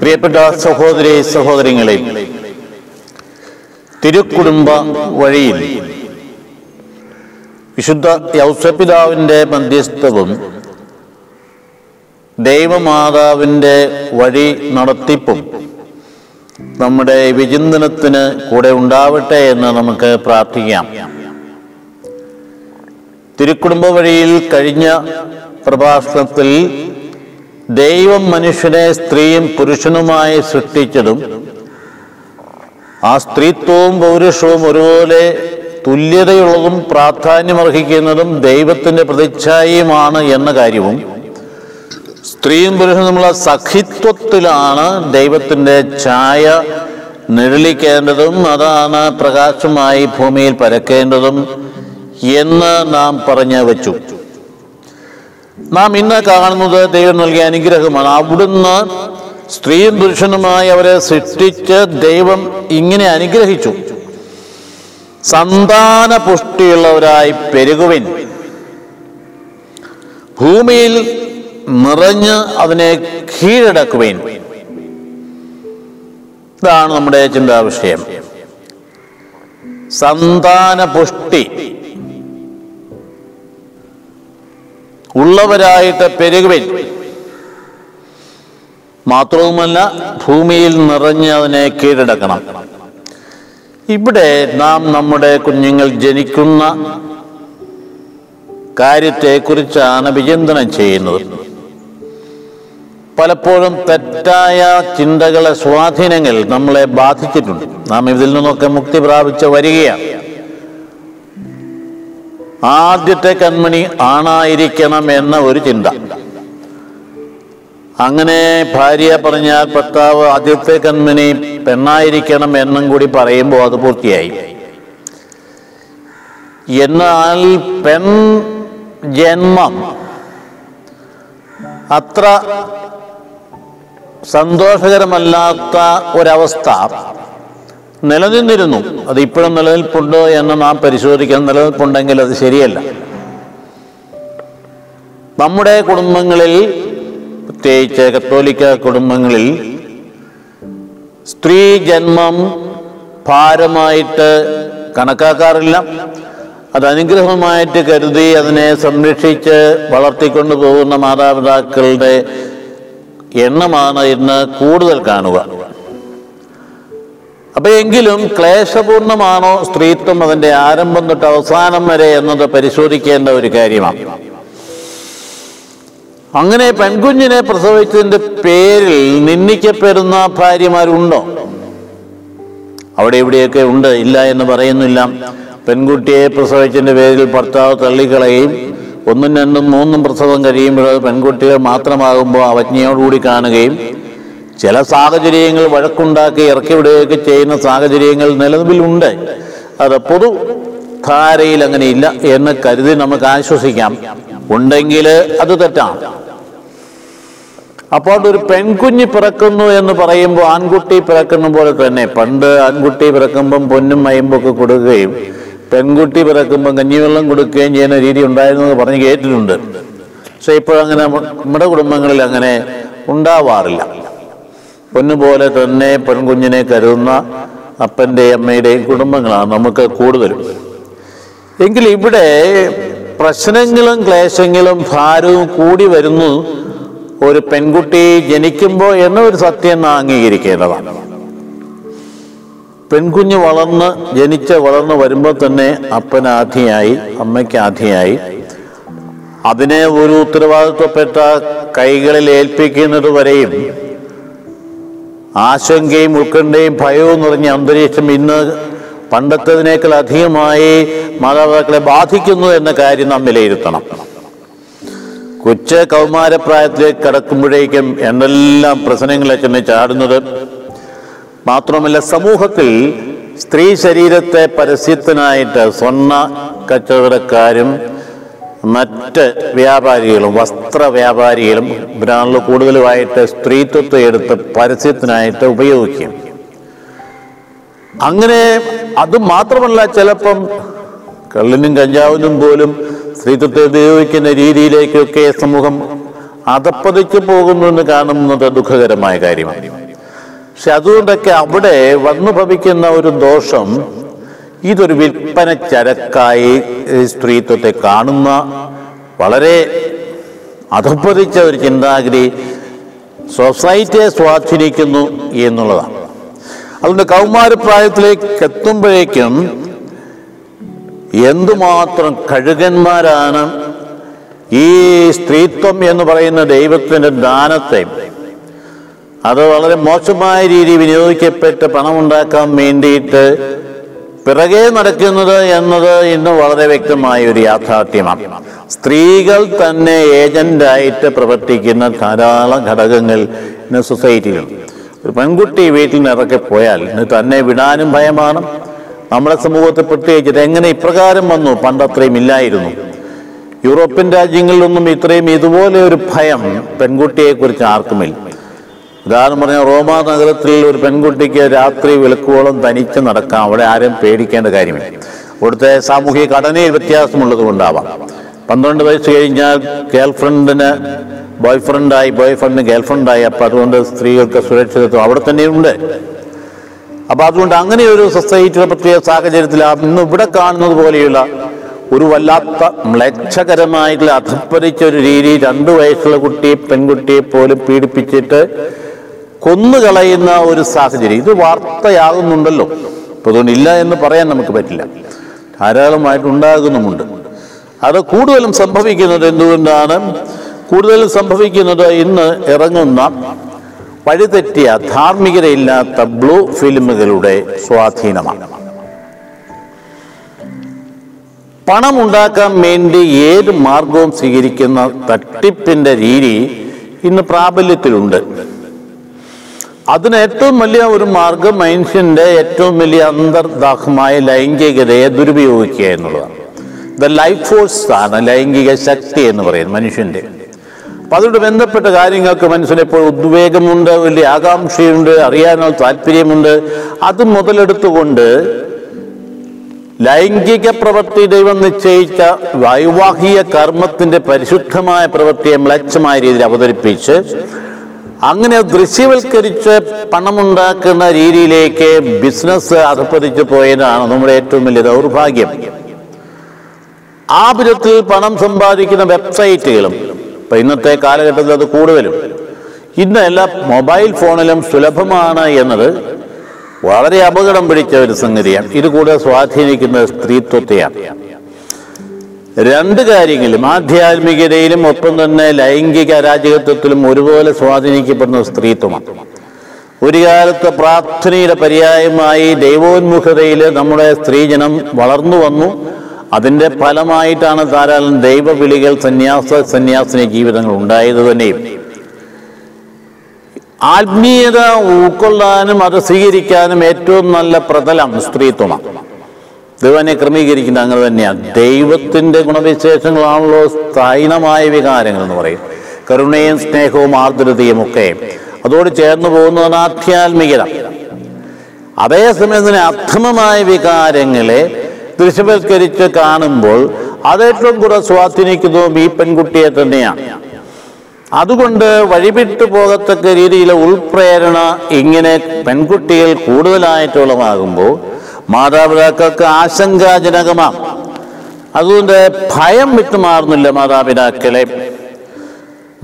പ്രിയപ്പെട്ട സഹോദരി സഹോദരങ്ങളെ തിരുക്കുടുംബ വഴിയിൽ വിശുദ്ധ യൗസപിതാവിന്റെ മധ്യസ്ഥവും ദൈവമാതാവിന്റെ വഴി നടത്തിപ്പും നമ്മുടെ വിചിന്തനത്തിന് കൂടെ ഉണ്ടാവട്ടെ എന്ന് നമുക്ക് പ്രാർത്ഥിക്കാം. തിരുക്കുടുംബ വഴിയിൽ കഴിഞ്ഞ പ്രഭാഷണത്തിൽ ദൈവം മനുഷ്യനെ സ്ത്രീയും പുരുഷനുമായി സൃഷ്ടിച്ചതും ആ സ്ത്രീത്വവും പൗരുഷവും ഒരുപോലെ തുല്യതയുള്ളതും പ്രാധാന്യമർഹിക്കുന്നതും ദൈവത്തിന്റെ പ്രതിച്ഛായയുമാണ് എന്ന കാര്യവും സ്ത്രീയും പുരുഷനും തമ്മിലുള്ള സഖിത്വത്തിലാണ് ദൈവത്തിന്റെ ഛായ നിഴലിക്കേണ്ടതും അതാണ് പ്രകാശമായി ഭൂമിയിൽ പരക്കേണ്ടതും എന്ന് നാം പറഞ്ഞു വച്ചു. നാം ഇന്ന് കാണുന്നത് ദൈവം നൽകിയ അനുഗ്രഹമാണ്. അവിടുന്ന് സ്ത്രീയും പുരുഷനുമായി അവരെ സൃഷ്ടിച്ച് ദൈവം ഇങ്ങനെ അനുഗ്രഹിച്ചു. സന്താന പുഷ്ടിയുള്ളവരായി പെരുകുവിൻ. ഭൂമിയിൽ നിറഞ്ഞ് അതിനെ കീഴടക്കുവിൻ. ഇതാണ് നമ്മുടെ ചിന്താ വിഷയം സന്താന പുഷ്ടി. ഉള്ളവരായിട്ട് പെരുകുവിൻ. മാത്രവുമല്ല ഭൂമിയിൽ നിറഞ്ഞ് അതിനെ കീഴടക്കണം. ഇവിടെ നാം നമ്മുടെ കുഞ്ഞുങ്ങൾ ജനിക്കുന്ന കാര്യത്തെക്കുറിച്ചാണ് വിചിന്തനം ചെയ്യുന്നത്. പലപ്പോഴും തെറ്റായ ചിന്തകളെ സ്വാധീനങ്ങൾ നമ്മളെ ബാധിച്ചിട്ടുണ്ട്. നാം ഇതിൽ നിന്നൊക്കെ മുക്തി പ്രാപിച്ച് വരികയാണ്. ആദ്യത്തെ കൺമണി ആണായിരിക്കണം എന്ന ഒരു ചിന്ത. അങ്ങനെ ഭാര്യ പറഞ്ഞാൽ ഭർത്താവ് ആദ്യത്തെ കൺമണി പെണ്ണായിരിക്കണം എന്നും കൂടി പറയുമ്പോൾ അത് പൂർത്തിയായി. എന്നാൽ പെൺ ജന്മം അത്ര സന്തോഷകരമല്ലാത്ത ഒരവസ്ഥ. നിലനിന്നിരുന്നു. അത് ഇപ്പോഴും നിലനിൽപ്പുണ്ടോ എന്ന് നാം പരിശോധിക്കാൻ നിലനിൽപ്പുണ്ടെങ്കിൽ അത് ശരിയല്ല. നമ്മുടെ കുടുംബങ്ങളിൽ പ്രത്യേകിച്ച് കത്തോലിക്ക കുടുംബങ്ങളിൽ സ്ത്രീ ജന്മം ഭാരമായിട്ട് കണക്കാക്കാറില്ല. അത് അനുഗ്രഹമായിട്ട് കരുതി അതിനെ സംരക്ഷിച്ച് വളർത്തിക്കൊണ്ടു പോകുന്ന മാതാപിതാക്കളുടെ എണ്ണമാണ് ഇന്ന് കൂടുതൽ കാണുക. അപ്പൊ എങ്കിലും ക്ലേശപൂർണമാണോ സ്ത്രീത്വം അതിന്റെ ആരംഭം തൊട്ട് അവസാനം വരെ എന്നത് പരിശോധിക്കേണ്ട ഒരു കാര്യമാണ്. അങ്ങനെ പെൺകുഞ്ഞിനെ പ്രസവിച്ചതിന്റെ പേരിൽ നിന്ദിക്കപ്പെടുന്ന ഭാര്യമാരുണ്ടോ? അവിടെ ഇവിടെയൊക്കെ ഉണ്ട്. ഇല്ല എന്ന് പറയുന്നില്ല. പെൺകുട്ടിയെ പ്രസവിച്ചതിന്റെ പേരിൽ ഭർത്താവ് തള്ളിക്കളയും. ഒന്നും രണ്ടും മൂന്നും പ്രസവം കഴിയുമ്പോൾ പെൺകുട്ടികൾ മാത്രമാകുമ്പോൾ അവജ്ഞയോടുകൂടി കാണുകയും ചില സാഹചര്യങ്ങൾ വഴക്കുണ്ടാക്കി ഇറക്കി വിടുകയൊക്കെ ചെയ്യുന്ന സാഹചര്യങ്ങൾ നിലവിലുണ്ട്. അത് പൊതു ധാരയിൽ അങ്ങനെയില്ല എന്ന് കരുതി നമുക്ക് ആശ്വസിക്കാം. ഉണ്ടെങ്കിൽ അത് തെറ്റാണ്. അപ്പോൾ ഒരു പെൺകുഞ്ഞ് പിറക്കുന്നു എന്ന് പറയുമ്പോൾ ആൺകുട്ടി പിറക്കുന്ന പോലെ തന്നെ പണ്ട് ആൺകുട്ടി പിറക്കുമ്പം പൊന്നും മയമ്പൊക്കെ കൊടുക്കുകയും പെൺകുട്ടി പിറക്കുമ്പം കഞ്ഞിവെള്ളം കൊടുക്കുകയും ചെയ്യുന്ന രീതി ഉണ്ടായിരുന്നു എന്ന് പറഞ്ഞ് കേട്ടിട്ടുണ്ട്. പക്ഷെ ഇപ്പോഴങ്ങനെ നമ്മുടെ കുടുംബങ്ങളിൽ അങ്ങനെ ഉണ്ടാവാറില്ല. പൊന്നുപോലെ തന്നെ പെൺകുഞ്ഞിനെ കരുതുന്ന അപ്പന്റെയും അമ്മയുടെയും കുടുംബങ്ങളാണ് നമുക്ക് കൂടുതലും. എങ്കിൽ ഇവിടെ പ്രശ്നങ്ങളും ക്ലേശങ്ങളും ഭാരവും കൂടി വരുന്നു ഒരു പെൺകുട്ടി ജനിക്കുമ്പോൾ എന്നൊരു സത്യം നാം അംഗീകരിക്കേണ്ടതാണ്. പെൺകുഞ്ഞ് വളർന്ന് ജനിച്ച് വളർന്ന് വരുമ്പോൾ തന്നെ അപ്പനാധിയായി അമ്മയ്ക്ക് ആധിയായി അതിനെ ഒരു ഉത്തരവാദിത്വപ്പെട്ട കൈകളിൽ ഏൽപ്പിക്കുന്നത് വരെയും ആശങ്കയും ഉത്കണ്ഠയും ഭയവും നിറഞ്ഞ അന്തരീക്ഷം ഇന്ന് പണ്ടത്തതിനേക്കാൾ അധികമായി മാതാപിതാക്കളെ ബാധിക്കുന്നു എന്ന കാര്യം നാം വിലയിരുത്തണം. കൊച്ചു കൗമാരപ്രായത്തിലേക്ക് കടക്കുമ്പോഴേക്കും എന്തെല്ലാം പ്രശ്നങ്ങളെ ചെന്ന് ചാടുന്നത്. മാത്രമല്ല സമൂഹത്തിൽ സ്ത്രീ ശരീരത്തെ പരസ്യത്തിനായിട്ട് സ്വർണ കച്ചവടക്കാരും മറ്റ് വ്യാപാരികളും വസ്ത്ര വ്യാപാരികളും ഇവരാണല്ലോ കൂടുതലുമായിട്ട് സ്ത്രീത്വത്തെ എടുത്ത് പരസ്യത്തിനായിട്ട് ഉപയോഗിക്കും. അങ്ങനെ അത് മാത്രമല്ല ചിലപ്പം കള്ളിനും കഞ്ചാവിനും പോലും സ്ത്രീത്വത്തെ ഉപയോഗിക്കുന്ന രീതിയിലേക്കൊക്കെ സമൂഹം അതപ്പതിച്ചു പോകുന്നു കാണുന്നത് ദുഃഖകരമായ കാര്യമാണ്. പക്ഷെ അതുകൊണ്ടൊക്കെ അവിടെ വന്നു ഭവിക്കുന്ന ഒരു ദോഷം ഇതൊരു വിൽപ്പന ചരക്കായി സ്ത്രീത്വത്തെ കാണുന്ന വളരെ അധപ്പതിച്ച ഒരു ചിന്താഗതി സൊസൈറ്റിയെ സ്വാധീനിക്കുന്നു എന്നുള്ളതാണ്. അതുകൊണ്ട് കൗമാരപ്രായത്തിലേക്ക് എത്തുമ്പോഴേക്കും എന്തുമാത്രം കഴുകന്മാരാണ് ഈ സ്ത്രീത്വം എന്ന് പറയുന്ന ദൈവത്തിന്റെ ദാനത്തെ അത് വളരെ മോശമായ രീതിയിൽ വിനിയോഗിക്കപ്പെട്ട് പണമുണ്ടാക്കാൻ വേണ്ടിയിട്ട് പിറകെ നടക്കുന്നത് എന്നത് ഇന്ന് വളരെ വ്യക്തമായ ഒരു യാഥാർത്ഥ്യമാണ്. സ്ത്രീകൾ തന്നെ ഏജന്റായിട്ട് പ്രവർത്തിക്കുന്ന ധാരാളം ഘടകങ്ങൾ ഇന്ന് സൊസൈറ്റിയിലുണ്ട് ഒരു പെൺകുട്ടി വീട്ടിൽ നിന്ന് ഇറക്കി പോയാൽ ഇന്ന് തന്നെ വിടാനും ഭയമാണ്. നമ്മുടെ സമൂഹത്തെ പ്രത്യേകിച്ച് എങ്ങനെ ഇപ്രകാരം വന്നു? പണ്ടത്രയും ഇല്ലായിരുന്നു. യൂറോപ്യൻ രാജ്യങ്ങളിലൊന്നും ഇത്രയും ഇതുപോലെ ഒരു ഭയം പെൺകുട്ടിയെക്കുറിച്ച് ആർക്കുമില്ല. ഉദാഹരണം പറഞ്ഞാൽ റോമാ നഗരത്തിൽ ഒരു പെൺകുട്ടിക്ക് രാത്രി വിളക്കുവോളം തനിച്ച് നടക്കാം. അവിടെ ആരും പേടിക്കേണ്ട കാര്യമില്ല. ഇവിടുത്തെ സാമൂഹിക ഘടനയിൽ വ്യത്യാസമുള്ളത് കൊണ്ടാവാം. പന്ത്രണ്ട് വയസ്സ് കഴിഞ്ഞാൽ ഗേൾഫ്രണ്ടിന് ബോയ് ഫ്രണ്ടായി ബോയ് ഫ്രണ്ടിന് ഗേൾഫ്രണ്ടായി. അപ്പം അതുകൊണ്ട് സ്ത്രീകൾക്ക് സുരക്ഷിതത്വം അവിടെ തന്നെയുണ്ട് അപ്പോൾ അതുകൊണ്ട് അങ്ങനെ ഒരു സൊസൈറ്റിയുടെ പ്രത്യേക സാഹചര്യത്തിൽ ഇന്ന് ഇവിടെ കാണുന്നത് പോലെയുള്ള ഒരു വല്ലാത്ത മ്ലക്ഷകരമായിട്ടുള്ള അധപ്പതിച്ച ഒരു രീതി രണ്ട് വയസ്സുള്ള കുട്ടിയെ പെൺകുട്ടിയെ പോലും പീഡിപ്പിച്ചിട്ട് കൊന്നുകളയുന്ന ഒരു സാഹചര്യം. ഇത് വാർത്തയാകുന്നുണ്ടല്ലോ. ഇപ്പൊ അതുകൊണ്ട് ഇല്ല എന്ന് പറയാൻ നമുക്ക് പറ്റില്ല. ധാരാളമായിട്ട് ഉണ്ടാകുന്നുമുണ്ട് അത് കൂടുതലും സംഭവിക്കുന്നത് എന്തുകൊണ്ടാണ്? കൂടുതലും സംഭവിക്കുന്നത് ഇന്ന് ഇറങ്ങുന്ന വഴിതെറ്റിയ ധാർമ്മികതയില്ലാത്ത ബ്ലൂ ഫിലിമുകളുടെ സ്വാധീനമാണ്. പണം ഉണ്ടാക്കാൻ വേണ്ടി ഏത് മാർഗവും സ്വീകരിക്കുന്ന തട്ടിപ്പിന്റെ രീതി ഇന്ന് പ്രാബല്യത്തിലുണ്ട്. അതിന് ഏറ്റവും വലിയ ഒരു മാർഗം മനുഷ്യന്റെ ഏറ്റവും വലിയ അന്തർദാഹമായ ലൈംഗികതയെ ദുരുപയോഗിക്കുക എന്നുള്ളതാണ്. ദ ലൈഫ് ഫോഴ്സ് ആണ് ലൈംഗിക ശക്തി എന്ന് പറയുന്നത് മനുഷ്യന്റെ. അപ്പൊ അതോട് ബന്ധപ്പെട്ട കാര്യങ്ങൾക്ക് മനുഷ്യനെപ്പോൾ ഉദ്വേഗമുണ്ട് വലിയ ആകാംക്ഷയുണ്ട് അറിയാനുള്ള താല്പര്യമുണ്ട്. അത് മുതലെടുത്തുകൊണ്ട് ലൈംഗിക പ്രവൃത്തി ദൈവം നിശ്ചയിച്ച വൈവാഹിക കർമ്മത്തിന്റെ പരിശുദ്ധമായ പ്രവൃത്തിയെ മ്ലച്ഛമായ രീതിയിൽ അവതരിപ്പിച്ച് അങ്ങനെ ദൃശ്യവൽക്കരിച്ച് പണമുണ്ടാക്കുന്ന രീതിയിലേക്ക് ബിസിനസ് അധപ്പതിച്ചു പോയതാണ് നമ്മുടെ ഏറ്റവും വലിയ ദൗർഭാഗ്യം. ആ വിധത്തിൽ പണം സമ്പാദിക്കുന്ന വെബ്സൈറ്റുകളും ഇപ്പൊ ഇന്നത്തെ കാലഘട്ടത്തിൽ അത് കൂടുതലും. ഇന്ന് എല്ലാ മൊബൈൽ ഫോണിലും സുലഭമാണ് എന്നത് വളരെ അപകടം പിടിച്ച ഒരു സംഗതിയാണ്. ഇത് കൂടുതൽ സ്വാധീനിക്കുന്നത് സ്ത്രീത്വത്തെയാണ്. രണ്ട് കാര്യങ്ങളിലും ആധ്യാത്മികതയിലും ഒപ്പം തന്നെ ലൈംഗിക അരാജകത്വത്തിലും ഒരുപോലെ സ്വാധീനിക്കപ്പെടുന്ന സ്ത്രീത്വമാണ്. ഒരു കാലത്ത് പ്രാർത്ഥനയുടെ പര്യായമായി ദൈവോന്മുഖതയിൽ നമ്മുടെ സ്ത്രീജനം വളർന്നു വന്നു. അതിന്റെ ഫലമായിട്ടാണ് ധാരാളം ദൈവവിളികൾ സന്യാസ സന്യാസിനി ജീവിതങ്ങൾ ഉണ്ടായത് തന്നെയും. ആത്മീയത ഉൾക്കൊള്ളാനും അത് സ്വീകരിക്കാനും ഏറ്റവും നല്ല പ്രതലം സ്ത്രീത്വമാണ്. ദൈവനെ ക്രമീകരിക്കുന്നത് അങ്ങനെ തന്നെയാണ് ദൈവത്തിന്റെ ഗുണവിശേഷങ്ങളാണല്ലോ സ്ഥായിനമായ വികാരങ്ങൾ എന്ന് പറയും. കരുണയും സ്നേഹവും ആർദ്രതയും ഒക്കെ. അതോട് ചേർന്ന് പോകുന്നതാണ് ആധ്യാത്മികത. അതേസമയം തന്നെ അർത്ഥമമായ വികാരങ്ങളെ ദൃശ്യവൽക്കരിച്ച് കാണുമ്പോൾ അതേറ്റവും കൂടെ സ്വാധീനിക്കുന്നതും ഈ പെൺകുട്ടിയെ തന്നെയാണ് അതുകൊണ്ട് വഴിവിട്ടു പോകത്തക്ക രീതിയിലെ ഉൾപ്രേരണ ഇങ്ങനെ പെൺകുട്ടികൾ കൂടുതലായിട്ടുള്ളതാകുമ്പോൾ മാതാപിതാക്കൾക്ക് ആശങ്കാജനകമാണ് അതുകൊണ്ട് ഭയം വിട്ടുമാറുന്നില്ല മാതാപിതാക്കളെ.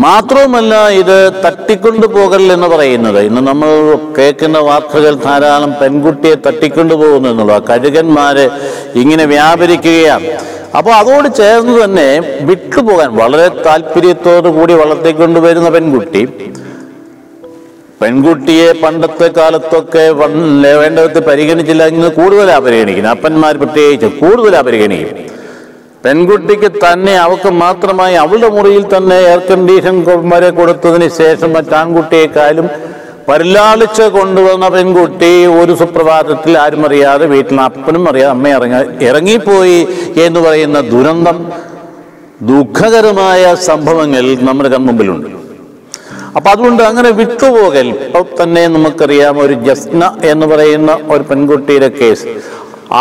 മാത്രവുമല്ല ഇത് തട്ടിക്കൊണ്ടു പോകൽ എന്ന് പറയുന്നത്. ഇന്ന് നമ്മൾ കേൾക്കുന്ന വാർത്തകൾ ധാരാളം പെൺകുട്ടിയെ തട്ടിക്കൊണ്ടു പോകുന്നു എന്നുള്ളത് കഴുകന്മാര് ഇങ്ങനെ വ്യാപരിക്കുകയാണ്. അപ്പോൾ അതോട് ചേർന്ന് തന്നെ വിട്ടുപോകാൻ വളരെ താല്പര്യത്തോടു കൂടി വളർത്തിക്കൊണ്ടുവരുന്ന പെൺകുട്ടി പെൺകുട്ടിയെ പണ്ടത്തെ കാലത്തൊക്കെ വേണ്ട വിധത്തിൽ പരിഗണിച്ചില്ല ഇന്ന് കൂടുതലാ പരിഗണിക്കുന്നത് അപ്പന്മാർ പ്രത്യേകിച്ച് കൂടുതലാ പരിഗണിക്കും പെൺകുട്ടിക്ക് തന്നെ അവൾക്ക് മാത്രമായി അവളുടെ മുറിയിൽ തന്നെ എയർ കണ്ടീഷൻ വരെ കൊടുത്തതിന് ശേഷം മറ്റാൺകുട്ടിയെക്കാളും പരിലാളിച്ച് കൊണ്ടുവന്ന പെൺകുട്ടി ഒരു സുപ്രഭാതത്തിൽ ആരും അറിയാതെ വീട്ടിൽ അപ്പനും അറിയാതെ അമ്മ ഇറങ്ങി ഇറങ്ങിപ്പോയി എന്ന് പറയുന്ന ദുരന്തം ദുഃഖകരമായ സംഭവങ്ങൾ നമ്മുടെ കൺമുമ്പിലുണ്ട്. അപ്പൊ അതുകൊണ്ട് അങ്ങനെ വിട്ടുപോകൽ. ഇപ്പൊ തന്നെ നമുക്കറിയാം ഒരു ജസ്ന എന്ന് പറയുന്ന ഒരു പെൺകുട്ടിയുടെ കേസ്.